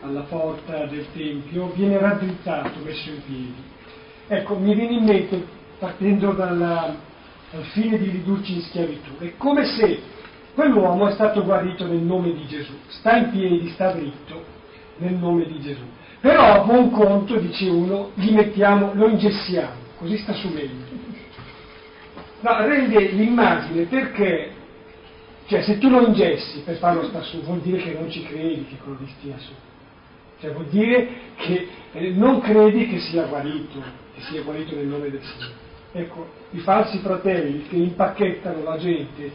alla porta del Tempio viene raddrizzato, messo in piedi. Ecco, mi viene in mente, partendo dalla, dal fine di ridurci in schiavitù, è come se quell'uomo è stato guarito nel nome di Gesù, sta in piedi, sta dritto nel nome di Gesù però a buon conto, dice uno, gli mettiamo, lo ingessiamo, così sta su meglio. Ma rende l'immagine perché, cioè se tu lo ingessi per farlo sta su, vuol dire che non ci credi che quello lì stia su. Cioè vuol dire che eh, non credi che sia guarito, che sia guarito nel nome del Signore. Ecco, i falsi fratelli che impacchettano la gente,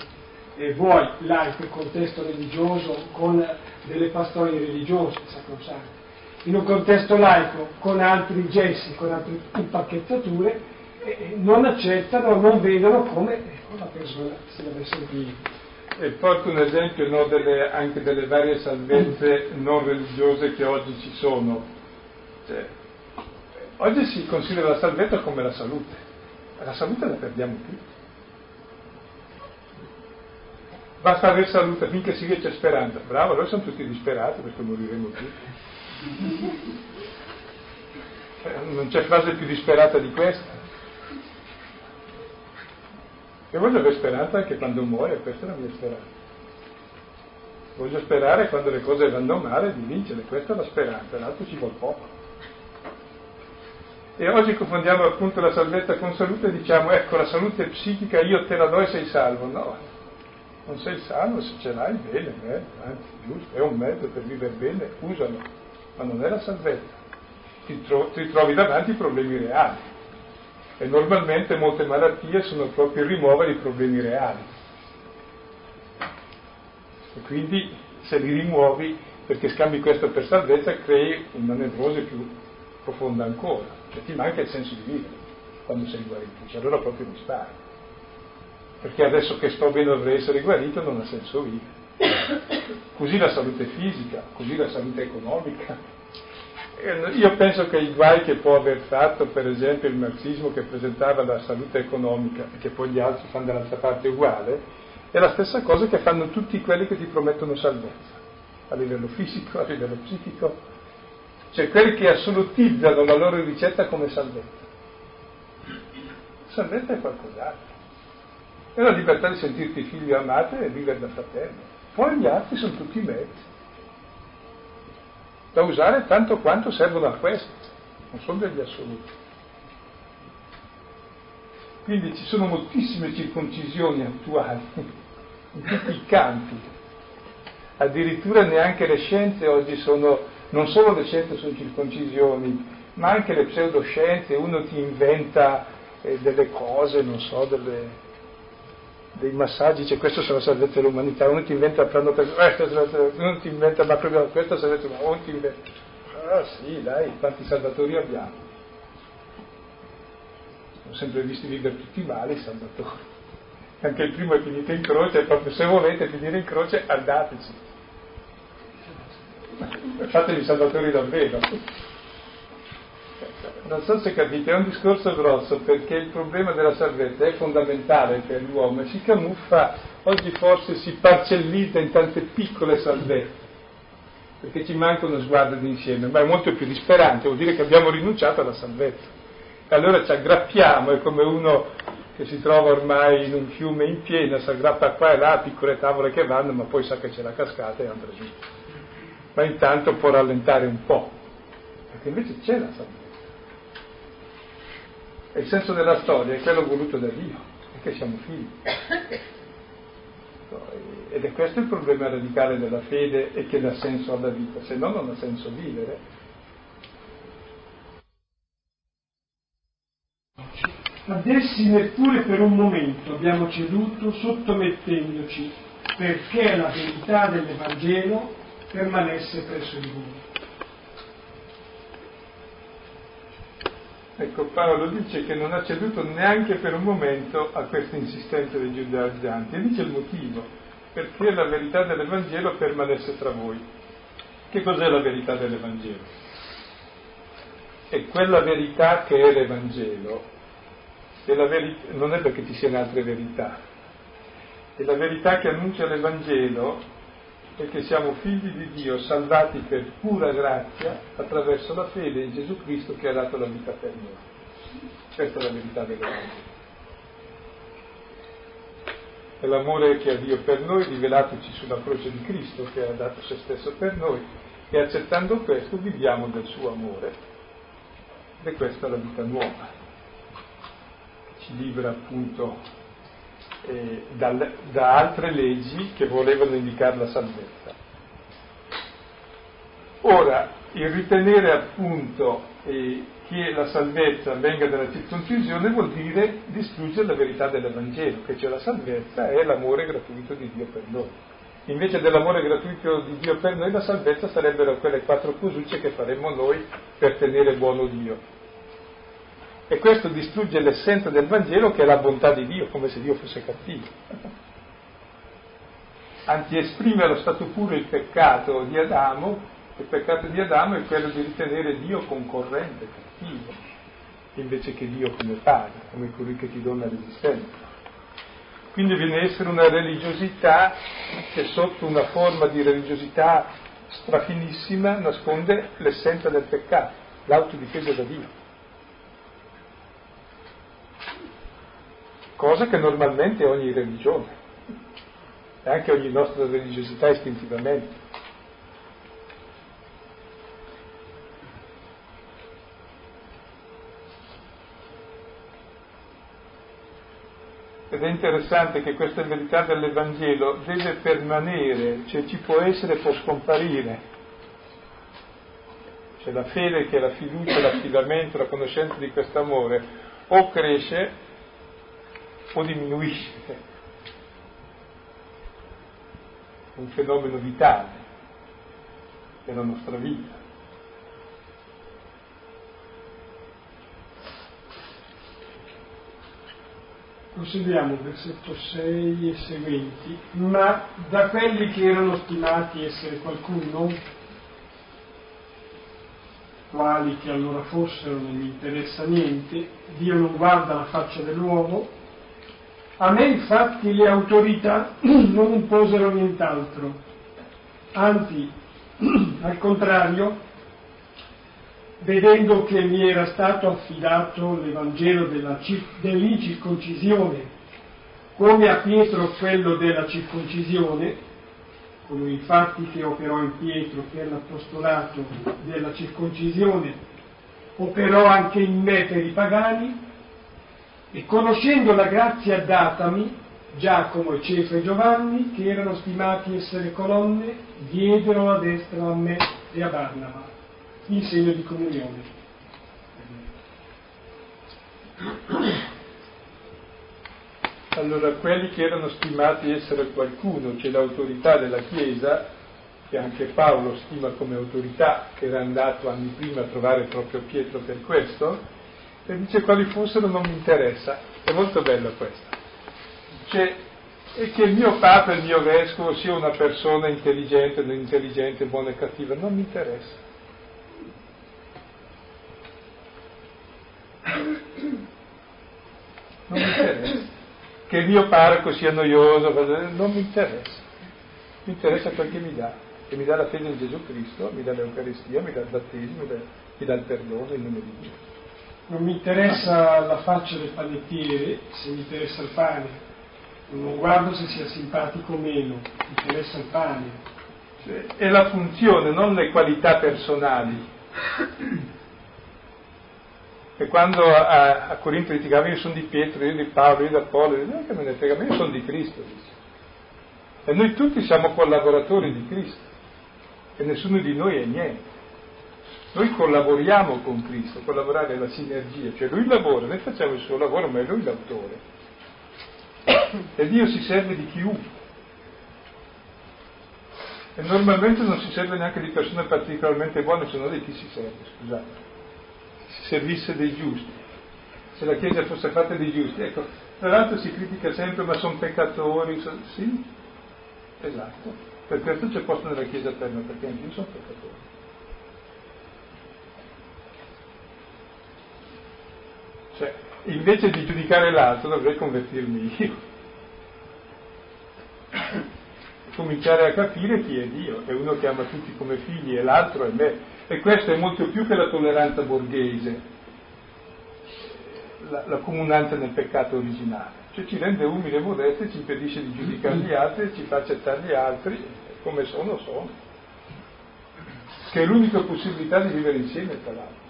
eh, vuoi laico in contesto religioso, con delle pastorie religiose, sacrosante, in un contesto laico con altri gesti, con altre impacchettature, eh, non accettano, non vedono come ecco, la persona si deve sentire. E porto un esempio no, delle, anche delle varie salvezze non religiose che oggi ci sono. Cioè, oggi si considera la salvezza come la salute, la salute la perdiamo tutti. Basta avere salute finché si c'è speranza. Bravo, noi siamo tutti disperati perché moriremo tutti. Non c'è frase più disperata di questa. E voglio avere speranza anche quando muore, questa è la mia speranza. Voglio sperare quando le cose vanno male di vincere, questa è la speranza, l'altro ci vuole poco. E oggi confondiamo appunto la salvezza con salute e diciamo ecco la salute psichica io te la do e sei salvo. No, non sei salvo, se ce l'hai bene, bene, anzi giusto, è un mezzo per vivere bene, usalo ma non è la salvezza. Ti, tro- ti trovi davanti problemi reali e normalmente molte malattie sono proprio il rimuovere i problemi reali. E quindi se li rimuovi perché scambi questo per salvezza crei una nevrosi più profonda ancora, cioè ti manca il senso di vivere quando sei guarito, cioè allora proprio mi spari. Perché adesso che sto bene dovrei essere guarito non ha senso vivere. Così la salute fisica, così la salute economica. Io penso che i guai che può aver fatto, per esempio, il marxismo che presentava la salute economica e che poi gli altri fanno dall'altra parte uguale, è la stessa cosa che fanno tutti quelli che ti promettono salvezza, a livello fisico, a livello psichico, cioè quelli che assolutizzano la loro ricetta come salvezza. Salvezza è qualcos'altro. È la libertà di sentirti figlio amato e vivere da fratello. Poi gli altri sono tutti mezzi, da usare tanto quanto servono a questo, non sono degli assoluti. Quindi ci sono moltissime circoncisioni attuali in tutti i campi. Addirittura neanche le scienze oggi sono, non solo le scienze sono circoncisioni, ma anche le pseudoscienze, uno ti inventa eh, delle cose, non so, delle, dei massaggi, cioè questo sarà salvezza dell'umanità, uno ti inventa il plano per questo, uno ti inventa ma proprio questo salvezza dell'umanità, uno ti inventa. Ah sì, dai, quanti salvatori abbiamo? Ho sempre visti vivere tutti male i salvatori. Anche il primo è finito in croce, proprio se volete finire in croce andateci. Fatevi salvatori davvero non so se capite, è un discorso grosso perché il problema della salvezza è fondamentale per l'uomo e si camuffa, oggi forse si parcellizza in tante piccole salvezze, perché ci manca uno sguardo d'insieme, ma è molto più disperante, vuol dire che abbiamo rinunciato alla salvezza. E allora ci aggrappiamo, è come uno che si trova ormai in un fiume in piena, si aggrappa qua e là, piccole tavole che vanno, ma poi sa che c'è la cascata e andrà giù. Ma intanto può rallentare un po', perché invece c'è la salvezza. E il senso della storia è quello voluto da Dio, perché siamo figli. Ed è questo il problema radicale della fede e che dà senso alla vita, se no non ha senso vivere. Ad essi neppure per un momento abbiamo ceduto sottomettendoci perché la verità dell'Evangelo permanesse presso di voi. Ecco, Paolo dice che non ha ceduto neanche per un momento a questa insistenza dei giudaizzanti e dice il motivo, perché la verità dell'Evangelo permanesse tra voi. Che cos'è la verità dell'Evangelo? È quella verità che è l'Evangelo, verità, non è perché ci siano altre verità, è la verità che annuncia l'Evangelo è che siamo figli di Dio, salvati per pura grazia attraverso la fede in Gesù Cristo che ha dato la vita per noi. Questa è la verità dell'Evangelo. È l'amore che ha Dio per noi, rivelatoci sulla croce di Cristo che ha dato se stesso per noi e accettando questo viviamo del suo amore. È questa la vita nuova, che ci libera appunto eh, dal, da altre leggi che volevano indicare la salvezza. Ora, il ritenere appunto eh, che la salvezza venga dalla circoncisione vuol dire distruggere la verità dell'Evangelo, che c'è la salvezza è l'amore gratuito di Dio per noi. Invece dell'amore gratuito di Dio per noi, la salvezza sarebbero quelle quattro cosucce che faremmo noi per tenere buono Dio. E questo distrugge l'essenza del Vangelo che è la bontà di Dio, come se Dio fosse cattivo. Anzi, esprime allo stato puro il peccato di Adamo, il peccato di Adamo è quello di ritenere Dio concorrente, cattivo, invece che Dio come padre, come colui che ti dona l'esistenza. Quindi viene a essere una religiosità che sotto una forma di religiosità strafinissima nasconde l'essenza del peccato, l'autodifesa da Dio. Cosa che normalmente ogni religione e anche ogni nostra religiosità istintivamente. Ed è interessante che questa verità dell'Evangelo deve permanere, cioè ci può essere può scomparire. Cioè la fede che è la fiducia, l'affidamento, la conoscenza di questo amore o cresce o diminuisce. Un fenomeno vitale della nostra vita. Proseguiamo, versetto 6 e seguenti. Ma da quelli che erano stimati essere qualcuno, quali che allora fossero non mi interessa niente, Dio non guarda la faccia dell'uomo, a me infatti le autorità non imposero nient'altro, anzi, al contrario, vedendo che mi era stato affidato l'Evangelo della, dell'incirconcisione, come a Pietro quello della circoncisione, colui infatti che operò in Pietro per l'apostolato della circoncisione, operò anche in me per i pagani, e conoscendo la grazia datami, Giacomo Cefro e Giovanni, che erano stimati essere colonne, diedero la destra a me e a Barnaba, in segno di comunione. Allora, quelli che erano stimati essere qualcuno, cioè l'autorità della Chiesa, che anche Paolo stima come autorità, che era andato anni prima a trovare proprio Pietro per questo, e dice quali fossero non mi interessa. È molto bello questo. Cioè, e che il mio Papa e il mio Vescovo sia una persona intelligente, non intelligente, buona e cattiva, non mi interessa. Non mi interessa. Che il mio parroco sia noioso, non mi interessa. Mi interessa che mi dà, che mi dà la fede in Gesù Cristo, mi dà l'Eucaristia, mi dà il battesimo, mi dà, mi dà il perdono in nome di Dio non mi interessa la faccia del panettiere se mi interessa il pane, non guardo se sia simpatico o meno, mi interessa il pane. Cioè, è la funzione, non le qualità personali. E quando a, a Corinto litigavano io sono di Pietro, io di Paolo, io di Apollo, non che me ne frega, io sono di Cristo. Dice. E noi tutti siamo collaboratori di Cristo e nessuno di noi è niente. Noi collaboriamo con Cristo, collaborare è la sinergia, cioè lui lavora, noi facciamo il suo lavoro, ma è lui l'autore. E Dio si serve di chiunque. E normalmente non si serve neanche di persone particolarmente buone, se no di chi si serve, scusate. Si servisse dei giusti. Se la Chiesa fosse fatta dei giusti, ecco, tra l'altro si critica sempre, ma sono peccatori, so, sì, esatto. Per questo c'è posto nella Chiesa me, perché anche io sono peccatore. Cioè, invece di giudicare l'altro dovrei convertirmi io. Cominciare a capire chi è Dio, è uno che ama tutti come figli e l'altro è me. E questo è molto più che la tolleranza borghese, la, la comunanza nel peccato originale. Cioè ci rende umili e modesti, ci impedisce di giudicare gli altri, ci fa accettare gli altri, come sono, sono. Che è l'unica possibilità di vivere insieme, tra l'altro.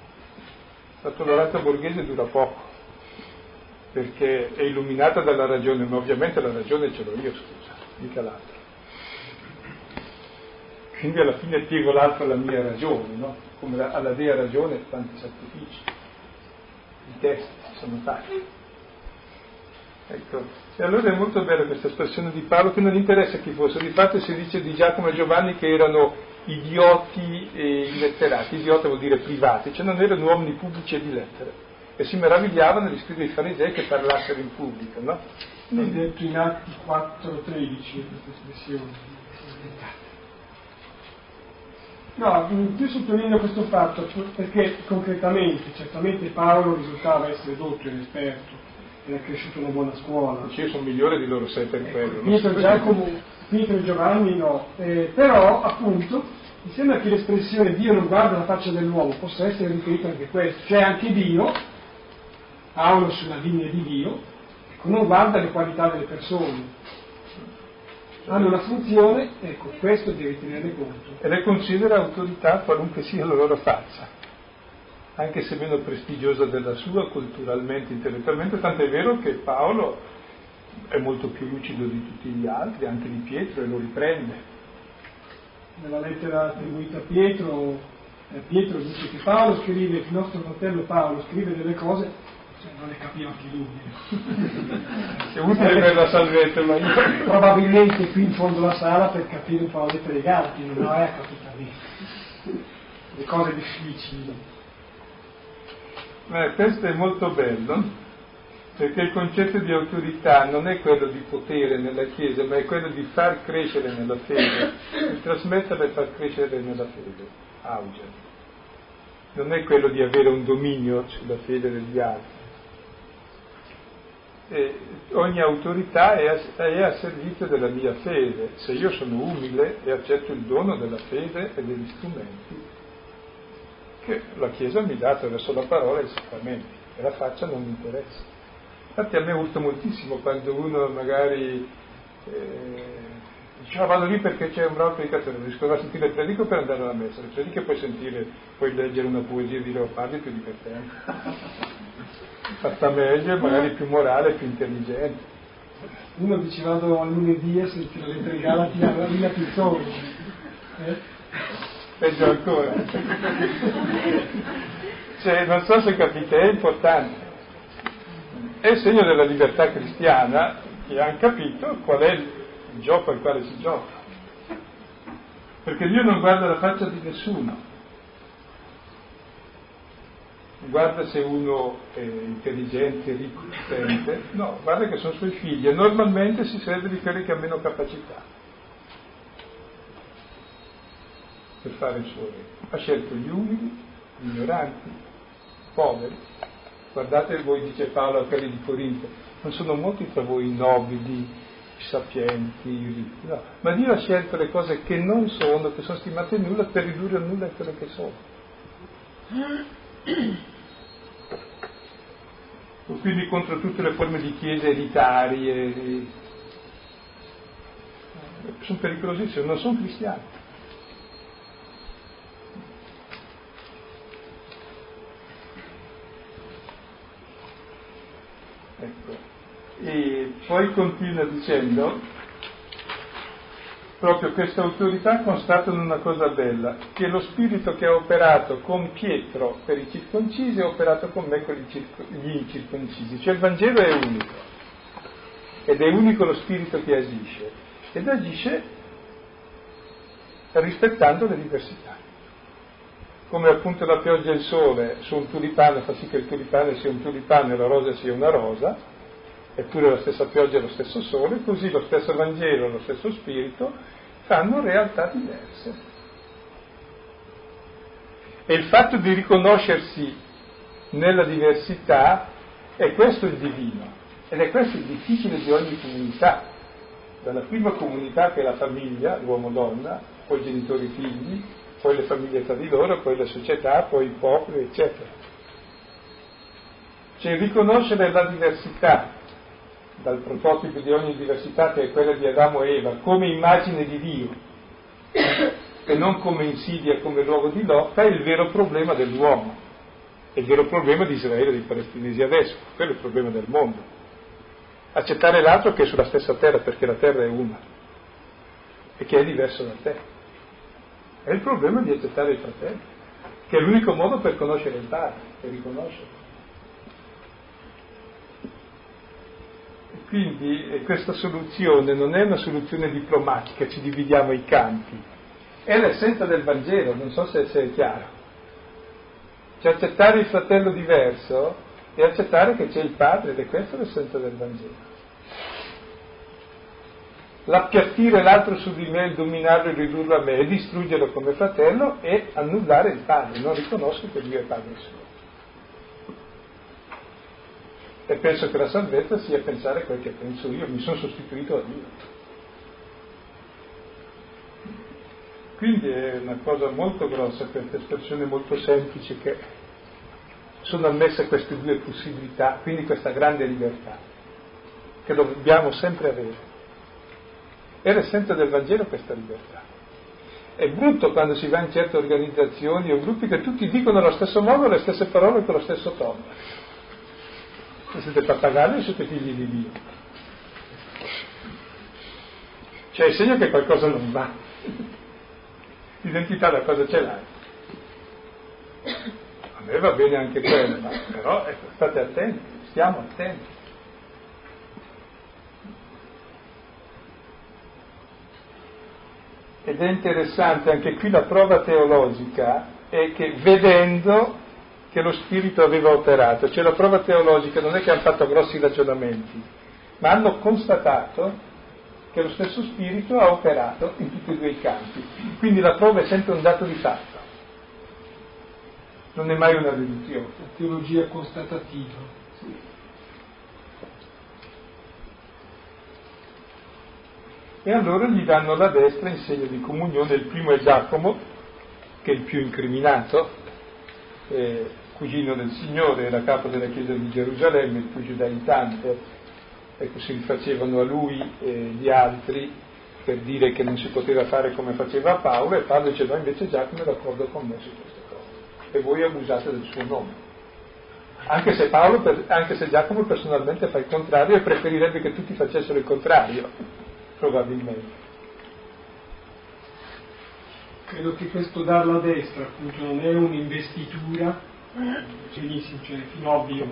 La tolleranza borghese dura poco, perché è illuminata dalla ragione, ma ovviamente la ragione ce l'ho io, scusa, mica l'altro. Quindi alla fine piego l'altro alla mia ragione, no? Come alla dea ragione tanti sacrifici, i testi sono tali. Ecco, e allora è molto bella questa espressione di Paolo che non interessa chi fosse, di fatto si dice di Giacomo e Giovanni che erano idioti e illetterati, idiota vuol dire privati, cioè non erano uomini pubblici e di lettere. E si meravigliavano di scrivere i farisei che parlassero in pubblico, no? È detto in Atti 4.13 questa espressione. No, io sottolineo questo fatto perché concretamente, certamente Paolo risultava essere dotto ed esperto, era cresciuto in una buona scuola. Io sono migliore di loro sei per quello. Pietro Giacomo Pietro e Giovanni no, eh, però appunto mi sembra che l'espressione Dio non guarda la faccia dell'uomo possa essere riferita anche a questo, cioè anche Dio, Paolo sulla linea di Dio, ecco, non guarda le qualità delle persone, hanno una funzione, ecco, questo devi tenere conto. E le considera autorità qualunque sia la loro faccia, anche se meno prestigiosa della sua culturalmente, intellettualmente, tant'è vero che Paolo è molto più lucido di tutti gli altri, anche di Pietro, e lo riprende. Nella lettera attribuita a Pietro, eh, Pietro dice che Paolo scrive, il nostro fratello Paolo scrive delle cose, cioè non le capiva anche lui. È utile per la salvezza, ma io... Probabilmente qui in fondo alla sala per capire un po' le pregati, non è capita lì. Le cose difficili. Beh, questo è molto bello perché il concetto di autorità non è quello di potere nella Chiesa, ma è quello di far crescere nella fede, di trasmetterla e far crescere nella fede, auge. Non è quello di avere un dominio sulla fede degli altri. E ogni autorità è a, è a servizio della mia fede. Se io sono umile e accetto il dono della fede e degli strumenti che la Chiesa mi dà attraverso la parola e i sacramenti, e la faccia non mi interessa. Infatti a me urta moltissimo quando uno magari eh, dice ah, vado lì perché c'è un bravo predicatore, riesco a sentire il predico per andare alla messa, lì che puoi sentire, puoi leggere una poesia di Leopardi più divertente, fatta meglio e magari più morale, più intelligente. Uno dice vado a lunedì a sentire le tre galati alla Villa Pizzone. Eh? Peggio ancora. cioè, non so se capite, è importante è il segno della libertà cristiana che hanno capito qual è il gioco al quale si gioca. Perché Dio non guarda la faccia di nessuno, guarda se uno è intelligente, ricco, potente, no, guarda che sono suoi figli e normalmente si serve di quelli che hanno meno capacità per fare il suo regno. Ha scelto gli umili, gli ignoranti, poveri, Guardate voi, dice Paolo a quelli di Corinto, non sono molti tra voi nobili, sapienti, ricchi, no, ma Dio ha scelto le cose che non sono, che sono stimate nulla, per ridurre a nulla quelle che sono. Quindi contro tutte le forme di chiese elitarie, sono pericolosissime, non sono cristiani. Ecco. E poi continua dicendo, proprio questa autorità constatano una cosa bella, che lo spirito che ha operato con Pietro per i circoncisi ha operato con me con gli incirconcisi, cioè il Vangelo è unico ed è unico lo spirito che agisce ed agisce rispettando le diversità. Come appunto la pioggia e il sole su un tulipano fa sì che il tulipano sia un tulipano e la rosa sia una rosa, eppure la stessa pioggia e lo stesso sole, così lo stesso Vangelo, lo stesso Spirito fanno realtà diverse. E il fatto di riconoscersi nella diversità è questo il divino ed è questo il difficile di ogni comunità, dalla prima comunità che è la famiglia, l'uomo-donna, poi genitori-figli, poi le famiglie tra di loro, poi la società, poi i popoli, eccetera. Cioè riconoscere la diversità dal prototipo di ogni diversità che è quella di Adamo e Eva, come immagine di Dio e non come insidia, come luogo di lotta, è il vero problema dell'uomo, è il vero problema di Israele e dei palestinesi adesso, quello è il problema del mondo. Accettare l'altro che è sulla stessa terra, perché la terra è una e che è diverso da te. È il problema di accettare il fratello, che è l'unico modo per conoscere il Padre, per riconoscerlo. Quindi questa soluzione non è una soluzione diplomatica, ci dividiamo i campi, è l'essenza del Vangelo, non so se, se è chiaro. Cioè accettare il fratello diverso e accettare che c'è il Padre ed è questa l'essenza del Vangelo. L'appiattire l'altro su di me, dominarlo e ridurlo a me e distruggerlo come fratello è annullare il Padre, non riconosco che Dio è Padre suo. E penso che la salvezza sia pensare quel che penso io, mi sono sostituito a Dio. Quindi è una cosa molto grossa questa espressione molto semplice che sono ammesse queste due possibilità, quindi questa grande libertà che dobbiamo sempre avere. È l'essenza del Vangelo questa libertà. È brutto quando si va in certe organizzazioni o gruppi che tutti dicono allo stesso modo le stesse parole con lo stesso tono se siete pappagalli o siete figli di Dio? Cioè è segno che qualcosa non va. L'identità da cosa ce l'hai? A me va bene anche quello, ma però ecco, state attenti, stiamo attenti. Ed è interessante anche qui la prova teologica è che vedendo che lo Spirito aveva operato, cioè la prova teologica non è che hanno fatto grossi ragionamenti, ma hanno constatato che lo stesso Spirito ha operato in tutti e due i campi. Quindi la prova è sempre un dato di fatto, non è mai una deduzione. La teologia constatativa. Sì. E allora gli danno la destra in segno di comunione, il primo è Giacomo, che è il più incriminato, eh, cugino del Signore, era capo della chiesa di Gerusalemme, il più giudaizante, ecco, si rifacevano a lui e gli altri per dire che non si poteva fare come faceva Paolo e Paolo dice no invece Giacomo è d'accordo con me su queste cose e voi abusate del suo nome. Anche se, Paolo, anche se Giacomo personalmente fa il contrario e preferirebbe che tutti facessero il contrario, probabilmente. Credo che questo darla a destra appunto non è un'investitura, benissimo, cioè fino a ovvio.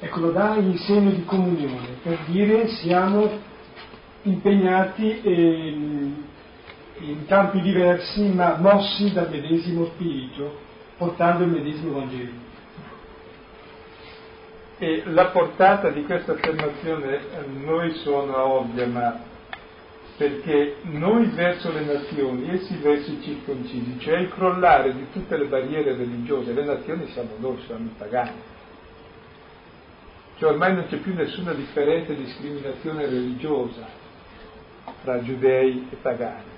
Ecco, lo dà in segno di comunione, per dire siamo impegnati in, in campi diversi ma mossi dal medesimo spirito, portando il medesimo Vangelo. E la portata di questa affermazione a noi suona ovvia, ma perché noi verso le nazioni, essi verso i circoncisi, cioè il crollare di tutte le barriere religiose, le nazioni siamo noi, siamo i pagani. Cioè ormai non c'è più nessuna differenza e discriminazione religiosa tra giudei e pagani.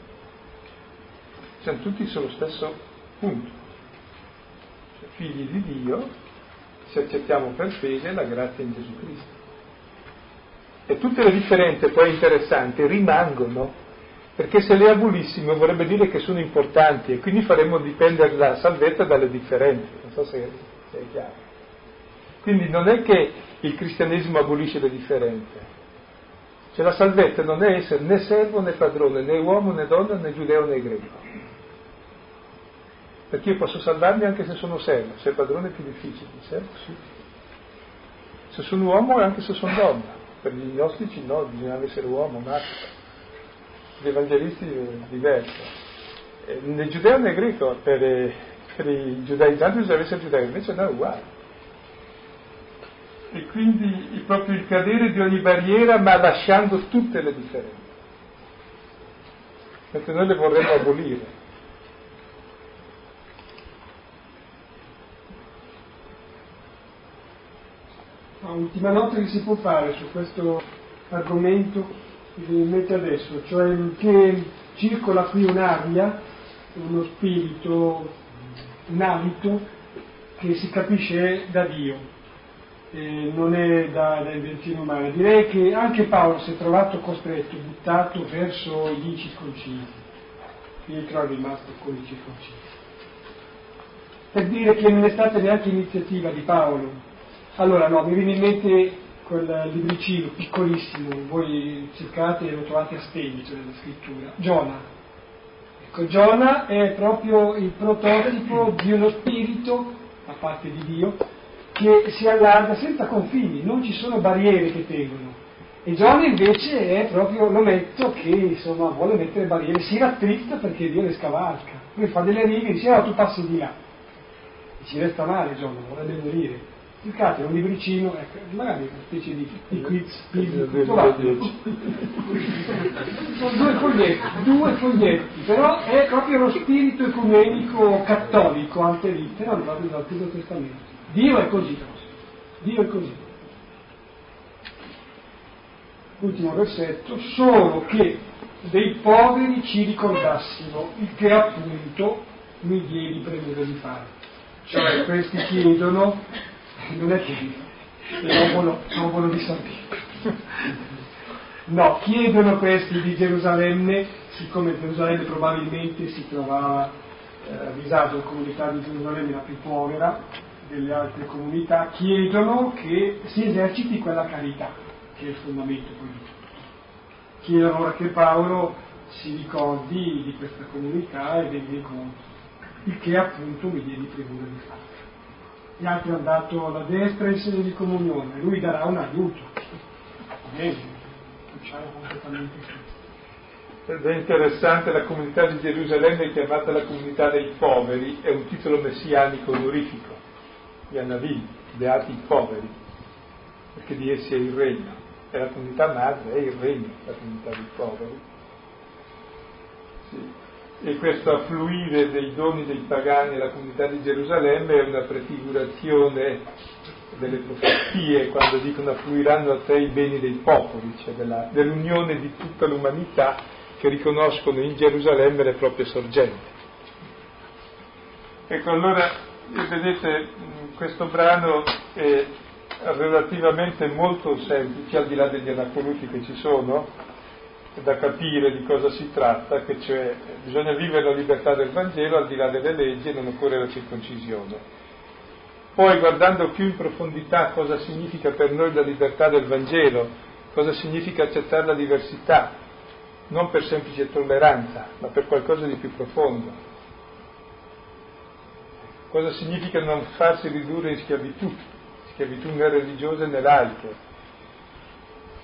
Siamo tutti sullo stesso punto. Cioè, figli di Dio, se accettiamo per fede la grazia in Gesù Cristo. E tutte le differenze poi interessanti rimangono, perché se le abolissimo vorrebbe dire che sono importanti e quindi faremmo dipendere la salvezza dalle differenze. Non so se, se è chiaro. Quindi non è che il cristianesimo abolisce le differenze, Cioè la salvezza non è essere né servo né padrone, né uomo né donna né giudeo né greco. Perché io posso salvarmi anche se sono servo, se padrone è più difficile, servo sì. Se sono uomo e anche se sono donna. Per gli gnostici no, bisogna essere uomo, maschio. Gli evangelisti è diverso. Né giudeo né greco, per, per i giudaizzanti bisogna essere giudei, invece no, è uguale e quindi proprio il cadere di ogni barriera ma lasciando tutte le differenze. Mentre noi le vorremmo abolire. Ultima nota che si può fare su questo argomento che vi mette adesso, cioè che circola qui un'aria, uno spirito, un abito che si capisce da Dio eh, non è da, da invenzione umana. Direi che anche Paolo si è trovato costretto, buttato verso i circoncisi. Pietro è rimasto con i circoncisi. Per dire che non è stata neanche iniziativa di Paolo. Allora no, mi viene in mente quel libricino piccolissimo, voi cercate e lo trovate a stento nella scrittura, Giona. Ecco, Giona è proprio il prototipo di uno spirito, da parte di Dio, che si allarga senza confini, non ci sono barriere che tengono. E Giona invece è proprio l'ometto che insomma vuole mettere barriere, si rattrizza perché Dio le scavalca, poi fa delle righe e dice oh tu passi di là. E ci resta male Giona, vorrebbe morire. Cercate un libricino, ecco, magari una specie di, di quiz. Sono due foglietti, due foglietti, però è proprio lo spirito ecumenico cattolico, ante litteram, proprio dall'Antico Testamento. Dio è così, Dio è così. Ultimo versetto, solo che dei poveri ci ricordassimo, il che appunto mi diedi premura di fare. Cioè questi chiedono, non è che l'obolo, l'obolo di Pietro, no, chiedono questi di Gerusalemme, siccome Gerusalemme probabilmente si trovava eh, avvisato la comunità di Gerusalemme la più povera, delle altre comunità chiedono che si eserciti quella carità, che è il fondamento di tutto. Chiedono ora che Paolo si ricordi di questa comunità e venga incontro, il che appunto mi viene premura di fare. Gli altri hanno dato alla destra in sede di comunione, lui darà un aiuto. Ed è interessante, la comunità di Gerusalemme è chiamata la comunità dei poveri, è un titolo messianico onorifico Annavi, beati i poveri, perché di essi è il regno. E la comunità madre è il regno, la comunità dei poveri. Sì. E questo affluire dei doni dei pagani alla comunità di Gerusalemme è una prefigurazione delle profezie quando dicono affluiranno a te i beni dei popoli, cioè della, dell'unione di tutta l'umanità che riconoscono in Gerusalemme le proprie sorgenti. Ecco, allora vedete questo brano è relativamente molto semplice, al di là degli anacoluti che ci sono, da capire di cosa si tratta, che cioè bisogna vivere la libertà del Vangelo al di là delle leggi e non occorre la circoncisione. Poi guardando più in profondità cosa significa per noi la libertà del Vangelo, cosa significa accettare la diversità, non per semplice tolleranza, ma per qualcosa di più profondo cosa significa non farsi ridurre in schiavitù, schiavitù né religiosa né laiche.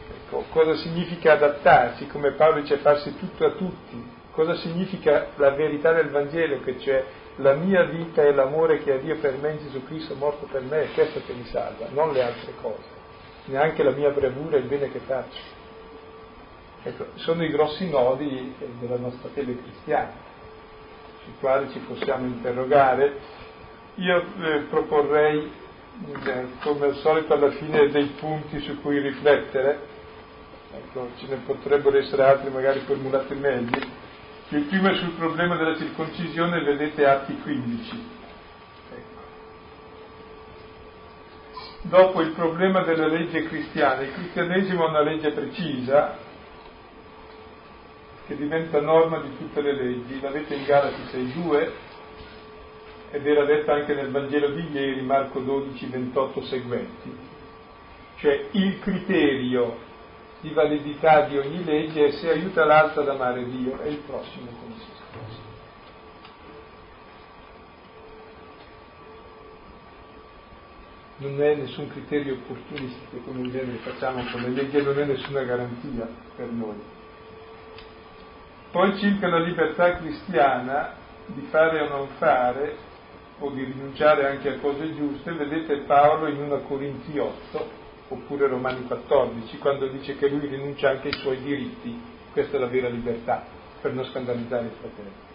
Ecco, cosa significa adattarsi, come Paolo dice farsi tutto a tutti, cosa significa la verità del Vangelo, che c'è la mia vita e l'amore che ha Dio per me in Gesù Cristo morto per me, è questo che mi salva, non le altre cose, neanche la mia bravura e il bene che faccio. Ecco, sono i grossi nodi della nostra fede cristiana, sui quali ci possiamo interrogare. Io eh, proporrei, eh, come al solito, alla fine dei punti su cui riflettere, ecco, ce ne potrebbero essere altri magari formulati meglio. Il primo è sul problema della circoncisione, vedete Atti 15. Ecco. Dopo il problema della legge cristiana, il cristianesimo ha una legge precisa che diventa norma di tutte le leggi, l'avete in Galati 6.2, ed era detta anche nel Vangelo di ieri, Marco 12, 28 seguenti. Cioè il criterio di validità di ogni legge è se aiuta l'altro ad amare Dio e il prossimo come se. Non è nessun criterio opportunistico come genere facciamo con le leggi, non è nessuna garanzia per noi. Poi circa la libertà cristiana di fare o non fare, o di rinunciare anche a cose giuste, vedete Paolo in 1 Corinzi 8 oppure Romani 14, quando dice che lui rinuncia anche ai suoi diritti, questa è la vera libertà, per non scandalizzare i fratelli.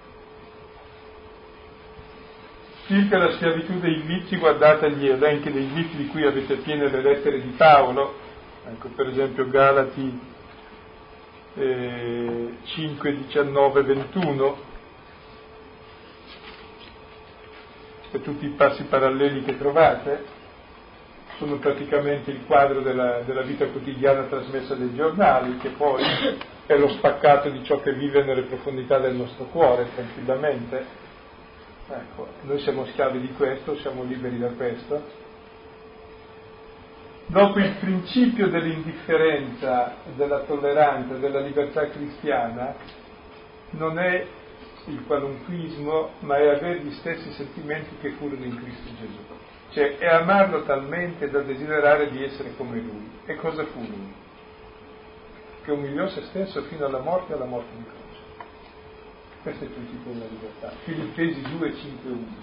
Circa la schiavitù dei vizi, guardate gli elenchi dei vizi di cui avete piene le lettere di Paolo, ecco per esempio Galati eh, 5, 19, 21, e tutti i passi paralleli che trovate, sono praticamente il quadro della, della, vita quotidiana trasmessa dai giornali, che poi è lo spaccato di ciò che vive nelle profondità del nostro cuore, tranquillamente. Ecco, noi siamo schiavi di questo, siamo liberi da questo. Dopo il principio dell'indifferenza, della tolleranza, della libertà cristiana, non è il qualunquismo, ma è avere gli stessi sentimenti che furono in Cristo Gesù. Cioè è amarlo talmente da desiderare di essere come lui. E cosa fu lui? Che umiliò se stesso fino alla morte e alla morte di croce. Questo è il principio della libertà. Filippesi 2, 5, 11.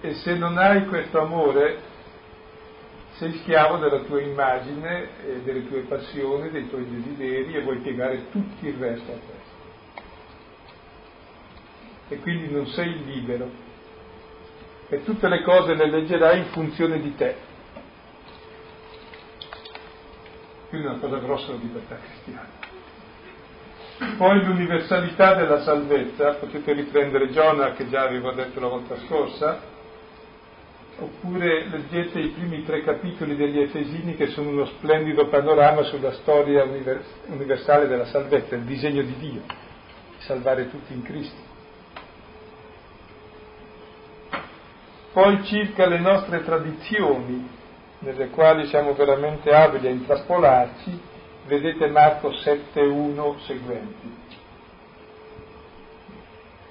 E se non hai questo amore, sei schiavo della tua immagine, delle tue passioni, dei tuoi desideri e vuoi piegare tutto il resto a te e quindi non sei libero. E tutte le cose le leggerai in funzione di te. Quindi è una cosa grossa la libertà cristiana. Poi l'universalità della salvezza, potete riprendere Giona che già avevo detto la volta scorsa, oppure leggete i primi tre capitoli degli Efesini che sono uno splendido panorama sulla storia universale della salvezza, il disegno di Dio, salvare tutti in Cristo. Poi circa le nostre tradizioni, nelle quali siamo veramente abili a intrappolarci, vedete Marco 7.1 seguenti.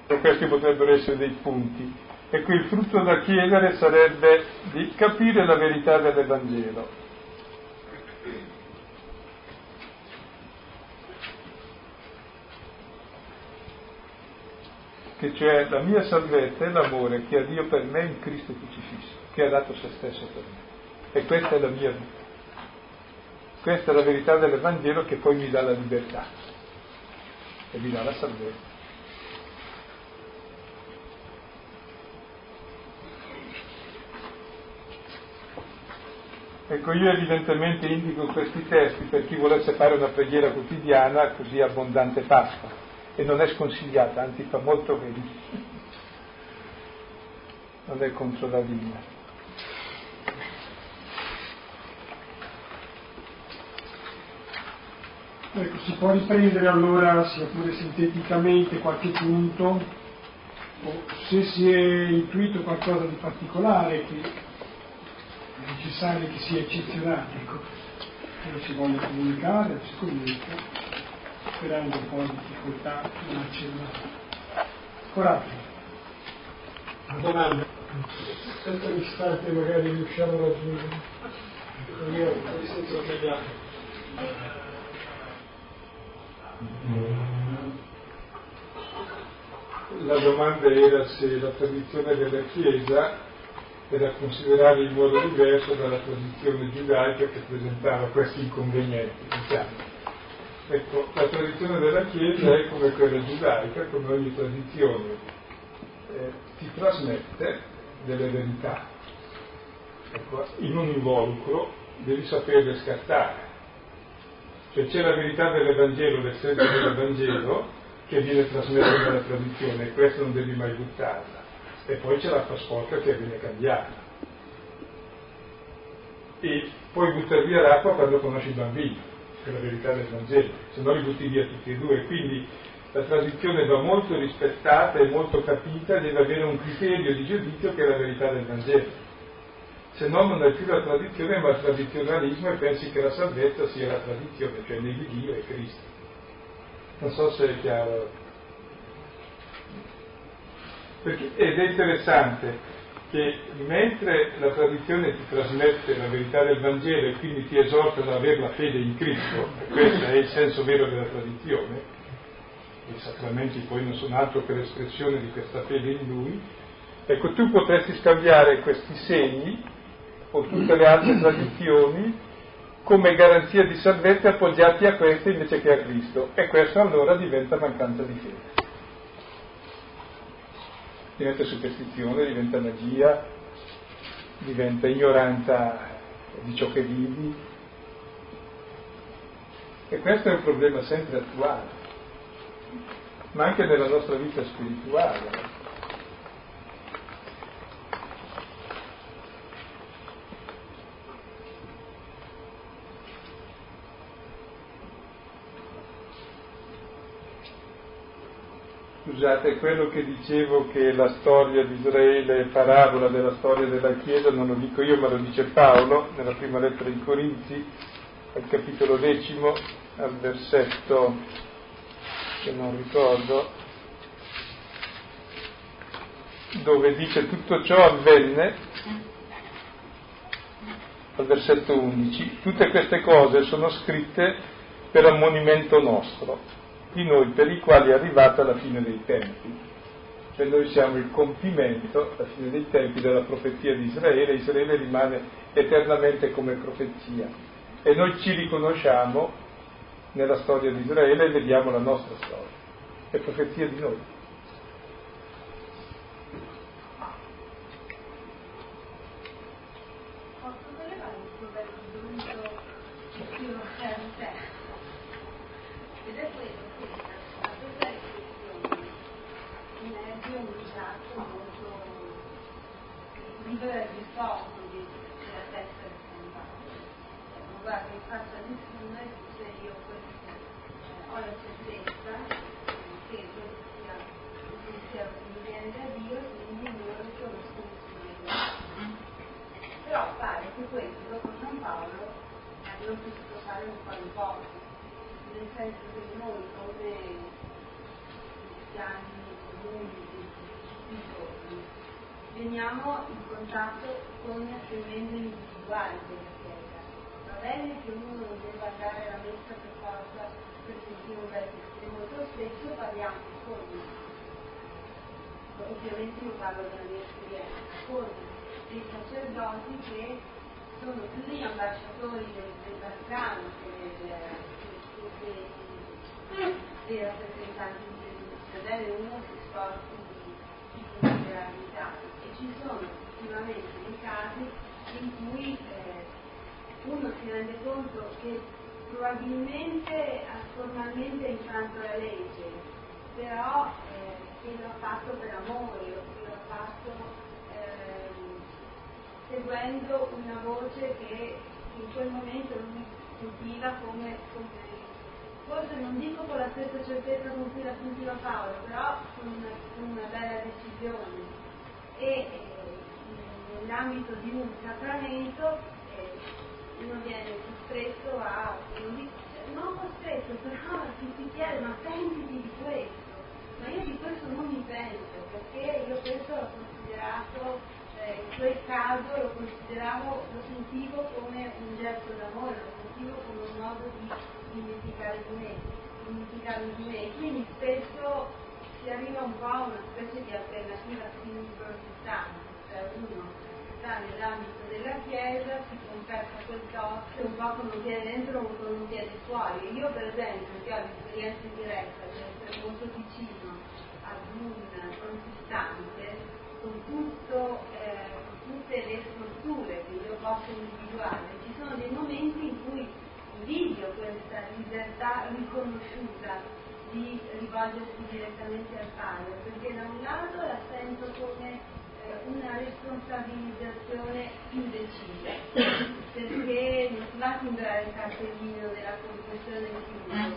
E questi potrebbero essere dei punti. E qui il frutto da chiedere sarebbe di capire la verità dell'Evangelo. Che cioè la mia salvezza è l'amore che ha Dio per me in Cristo crocifisso, che ha dato se stesso per me. E questa è la mia vita. Questa è la verità dell'Evangelo che poi mi dà la libertà e mi dà la salvezza. Ecco, io evidentemente indico questi testi per chi volesse fare una preghiera quotidiana così abbondante Pasqua e non è sconsigliata, anzi fa molto bene. Non è contro la vita. Ecco, si può riprendere allora, sia pure sinteticamente, qualche punto, se si è intuito qualcosa di particolare che è necessario che sia eccezionale, ecco, che lo si voglia comunicare, lo si comunica sperando un po' di difficoltà in accennare. Coraggio. Una domanda. Senza istante magari riusciamo a raggiungere. Io mi sento sbagliato. La domanda era se la tradizione della Chiesa era considerare in modo diverso dalla tradizione giudaica che presentava questi inconvenienti. Diciamo. Ecco, la tradizione della Chiesa è come quella giudaica, come ogni tradizione, eh, ti trasmette delle verità. Ecco, in un involucro devi saperle scattare. Cioè c'è la verità dell'Evangelo, l'essenza dell'Evangelo, che viene trasmessa dalla tradizione, e questa non devi mai buttarla. E poi c'è la trasporta che viene cambiata. E puoi buttare via l'acqua quando conosci il bambino per la verità del Vangelo, se no li butti via tutti e due. Quindi la tradizione va molto rispettata e molto capita, deve avere un criterio di giudizio che è la verità del Vangelo. se no non hai più la tradizione, ma il tradizionalismo e pensi che la salvezza sia la tradizione, cioè negli Dio e Cristo. Non so se è chiaro. Perché, ed è interessante che mentre la tradizione ti trasmette la verità del Vangelo e quindi ti esorta ad avere la fede in Cristo, e questo è il senso vero della tradizione, i sacramenti poi non sono altro che l'espressione di questa fede in Lui, ecco tu potresti scambiare questi segni o tutte le altre tradizioni come garanzia di salvezza appoggiati a queste invece che a Cristo e questo allora diventa mancanza di fede diventa superstizione, diventa magia, diventa ignoranza di ciò che vivi. E questo è un problema sempre attuale, ma anche nella nostra vita spirituale. Scusate, quello che dicevo che la storia di Israele è parabola della storia della Chiesa, non lo dico io ma lo dice Paolo nella prima lettera ai Corinzi, al capitolo decimo, al versetto che non ricordo, dove dice tutto ciò avvenne, al versetto 11, tutte queste cose sono scritte per ammonimento nostro di noi per i quali è arrivata la fine dei tempi. Cioè noi siamo il compimento, la fine dei tempi, della profezia di Israele, Israele rimane eternamente come profezia e noi ci riconosciamo nella storia di Israele e vediamo la nostra storia, è profezia di noi. libera di poco di, della testa di San Paolo. Non guarda in faccia a nessuno e dice io questo, eh, ho la certezza che questo sia un pensiero che mi viene da Dio e quindi loro sono soluzioni. Però pare che questo dopo San Paolo abbiano potuto fare un po' in poco, nel senso che noi come cristiani comuni veniamo in contatto con membri individuali della Chiesa. Va bene che uno non debba andare alla messa per forza per sentire un bel e molto spesso parliamo con, ovviamente io parlo della mia esperienza, con dei sacerdoti che sono più degli ambasciatori del, del Vaticano che dei rappresentanti di Gesù. Sebbene uno si sforzi di, di liberalità ci sono effettivamente dei casi in cui eh, uno si rende conto che probabilmente ha formalmente infranto la legge, però eh, lo ha fatto per amore, lo ha fatto eh, seguendo una voce che in quel momento lui sentiva come, come, forse non dico con la stessa certezza con cui la sentiva Paolo, però con una, con una bella decisione. E eh, nell'ambito di un sacramento eh, uno viene costretto a, non costretto, però si, si chiede ma pentiti di questo, ma io di questo non mi pento perché io questo l'ho considerato, eh, in quel caso lo consideravo, lo sentivo come un gesto d'amore, lo sentivo come un modo di dimenticare di me, dimenticarmi di me, quindi spesso si arriva un po' a una specie di alternativa sinistra-protestante, cioè uno sta nell'ambito della Chiesa, si confessa quel tosse, un po' come viene dentro o come viene fuori. Io per esempio, che ho l'esperienza diretta di essere molto vicino ad un protestante, con, tutto, eh, tutte le strutture che io posso individuare, ci sono dei momenti in cui invidio questa libertà riconosciuta di rivolgersi direttamente al padre, perché da un lato la sento come una responsabilizzazione più decisa, perché non si va a timbrare il cartellino della del figlio,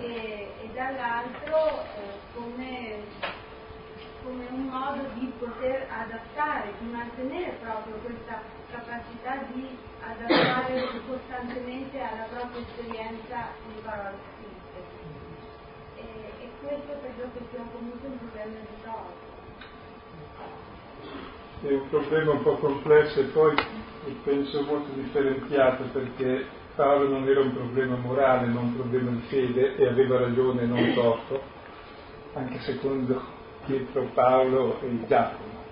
e, e dall'altro eh, come come un modo di poter adattare, di mantenere proprio questa capacità di adattare costantemente alla propria esperienza di parole scritte. E, e questo credo che sia comunque un problema risolto. È un problema un po' complesso e poi penso molto differenziato perché Paolo non era un problema morale, ma un problema di fede e aveva ragione, non torto, anche secondo Pietro Paolo e Giacomo.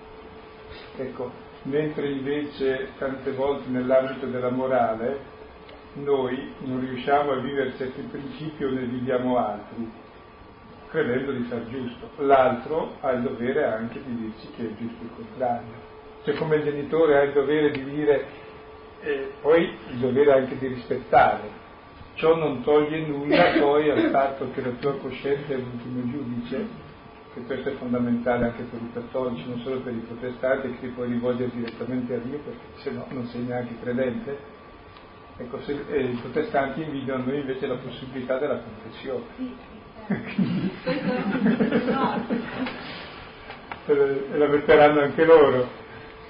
Ecco, mentre invece tante volte nell'ambito della morale noi non riusciamo a vivere certi principi o ne viviamo altri, credendo di far giusto. L'altro ha il dovere anche di dirci che è giusto il contrario. Cioè come il genitore ha il dovere di dire e poi il dovere anche di rispettare. Ciò non toglie nulla poi al fatto che la tua coscienza è l'ultimo giudice, che questo è fondamentale anche per i cattolici, non solo per i protestanti, che ti puoi rivolgere direttamente a Dio perché se no non sei neanche credente. Ecco, se, eh, i protestanti invidiano noi invece la possibilità della confessione. Certo. e la metteranno anche loro,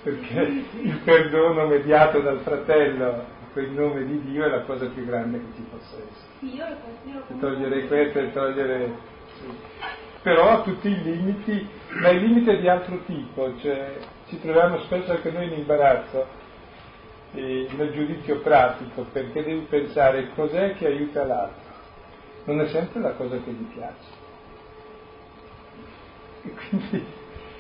perché il perdono mediato dal fratello in nome di Dio è la cosa più grande che ci possa essere. Considero Togliere questo e togliere... Però a tutti i limiti, ma il limite è di altro tipo, cioè ci troviamo spesso anche noi in imbarazzo eh, nel giudizio pratico, perché devi pensare cos'è che aiuta l'altro. Non è sempre la cosa che gli piace. E quindi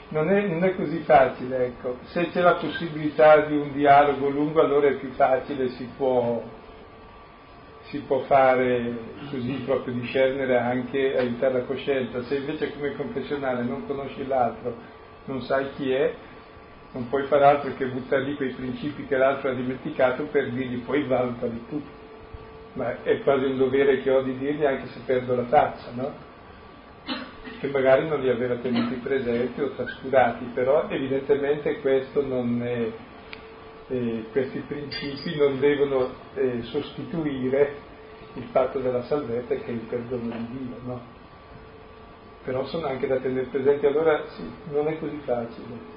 non è, non è, così facile, ecco. Se c'è la possibilità di un dialogo lungo allora è più facile, si può, si può fare così proprio discernere anche aiutare la coscienza. Se invece come confessionale non conosci l'altro, non sai chi è, non puoi fare altro che buttare lì quei principi che l'altro ha dimenticato per dirgli poi valutali tu. Ma è quasi un dovere che ho di dirgli anche se perdo la faccia, no? che magari non li aveva tenuti presenti o trascurati, però evidentemente è, eh, questi principi non devono eh, sostituire il fatto della salvezza che è il perdono di Dio, no? Però sono anche da tenere presenti, allora sì, non è così facile.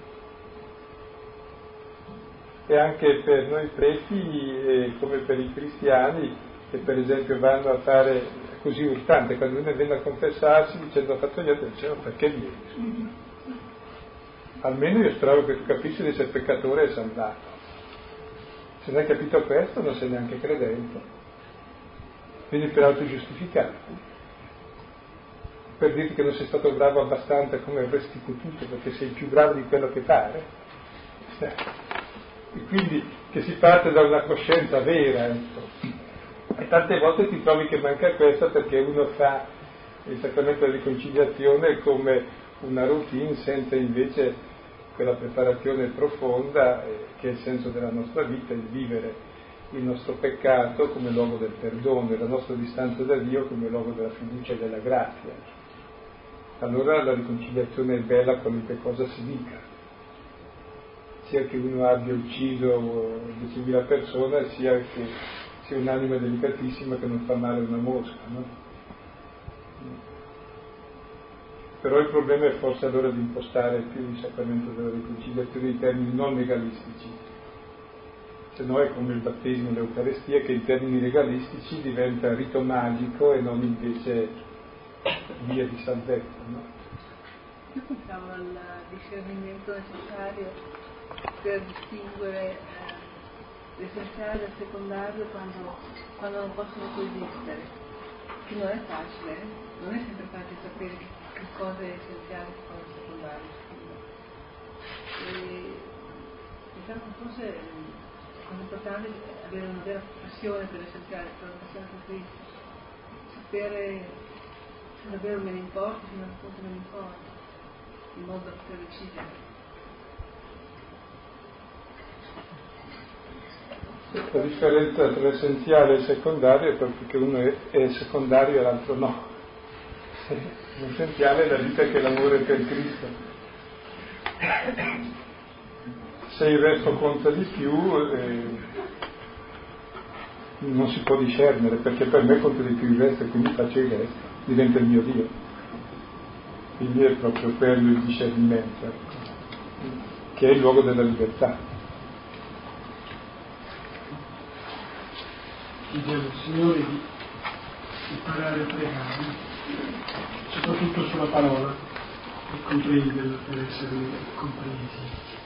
E anche per noi preti, eh, come per i cristiani, che per esempio vanno a fare così urtante, quando uno viene a confessarsi dicendo ho fatto niente, diceva perché vieni? Almeno io spero che tu capisci di essere peccatore e salvato. Se non hai capito questo non sei neanche credente. Quindi per autogiustificarti. Per dirti che non sei stato bravo abbastanza come avresti potuto perché sei più bravo di quello che pare. E quindi che si parte da una coscienza vera, ecco e tante volte ti trovi che manca questo perché uno fa il sacramento della riconciliazione come una routine senza invece quella preparazione profonda eh, che è il senso della nostra vita, il vivere il nostro peccato come luogo del perdono e la nostra distanza da Dio come luogo della fiducia e della grazia. Allora la riconciliazione è bella qualunque cosa si dica, sia che uno abbia ucciso 10.000 persone, sia che sia un'anima delicatissima che non fa male a una mosca, no? Però il problema è forse allora di impostare più il sacramento della riconciliazione in termini non legalistici, se no è come il battesimo e l'Eucarestia che in termini legalistici diventa rito magico e non invece via di salvezza. No? Io pensavo al discernimento necessario per distinguere eh, l'essenziale dal secondario quando, quando non possono coesistere, che non è facile, eh? non è sempre facile sapere che cosa è essenziale e che cosa è secondario. E, diciamo che forse la cosa importante è avere una vera passione per l'essenziale, per la passione per Cristo, sapere se davvero me ne importa, se non appunto me ne importa, in modo da poter decidere. La differenza tra l'essenziale e secondario è proprio che uno è secondario e l'altro no. L'essenziale è la vita che l'amore per Cristo. Se il resto conta di più, eh, non si può discernere, perché per me conta di più il resto, e quindi faccio il resto, diventa il mio Dio. quindi è proprio quello il discernimento, ecco, che è il luogo della libertà. Chiediamo al Signore di imparare a pregare, soprattutto sulla parola, e comprenderla per essere compresi.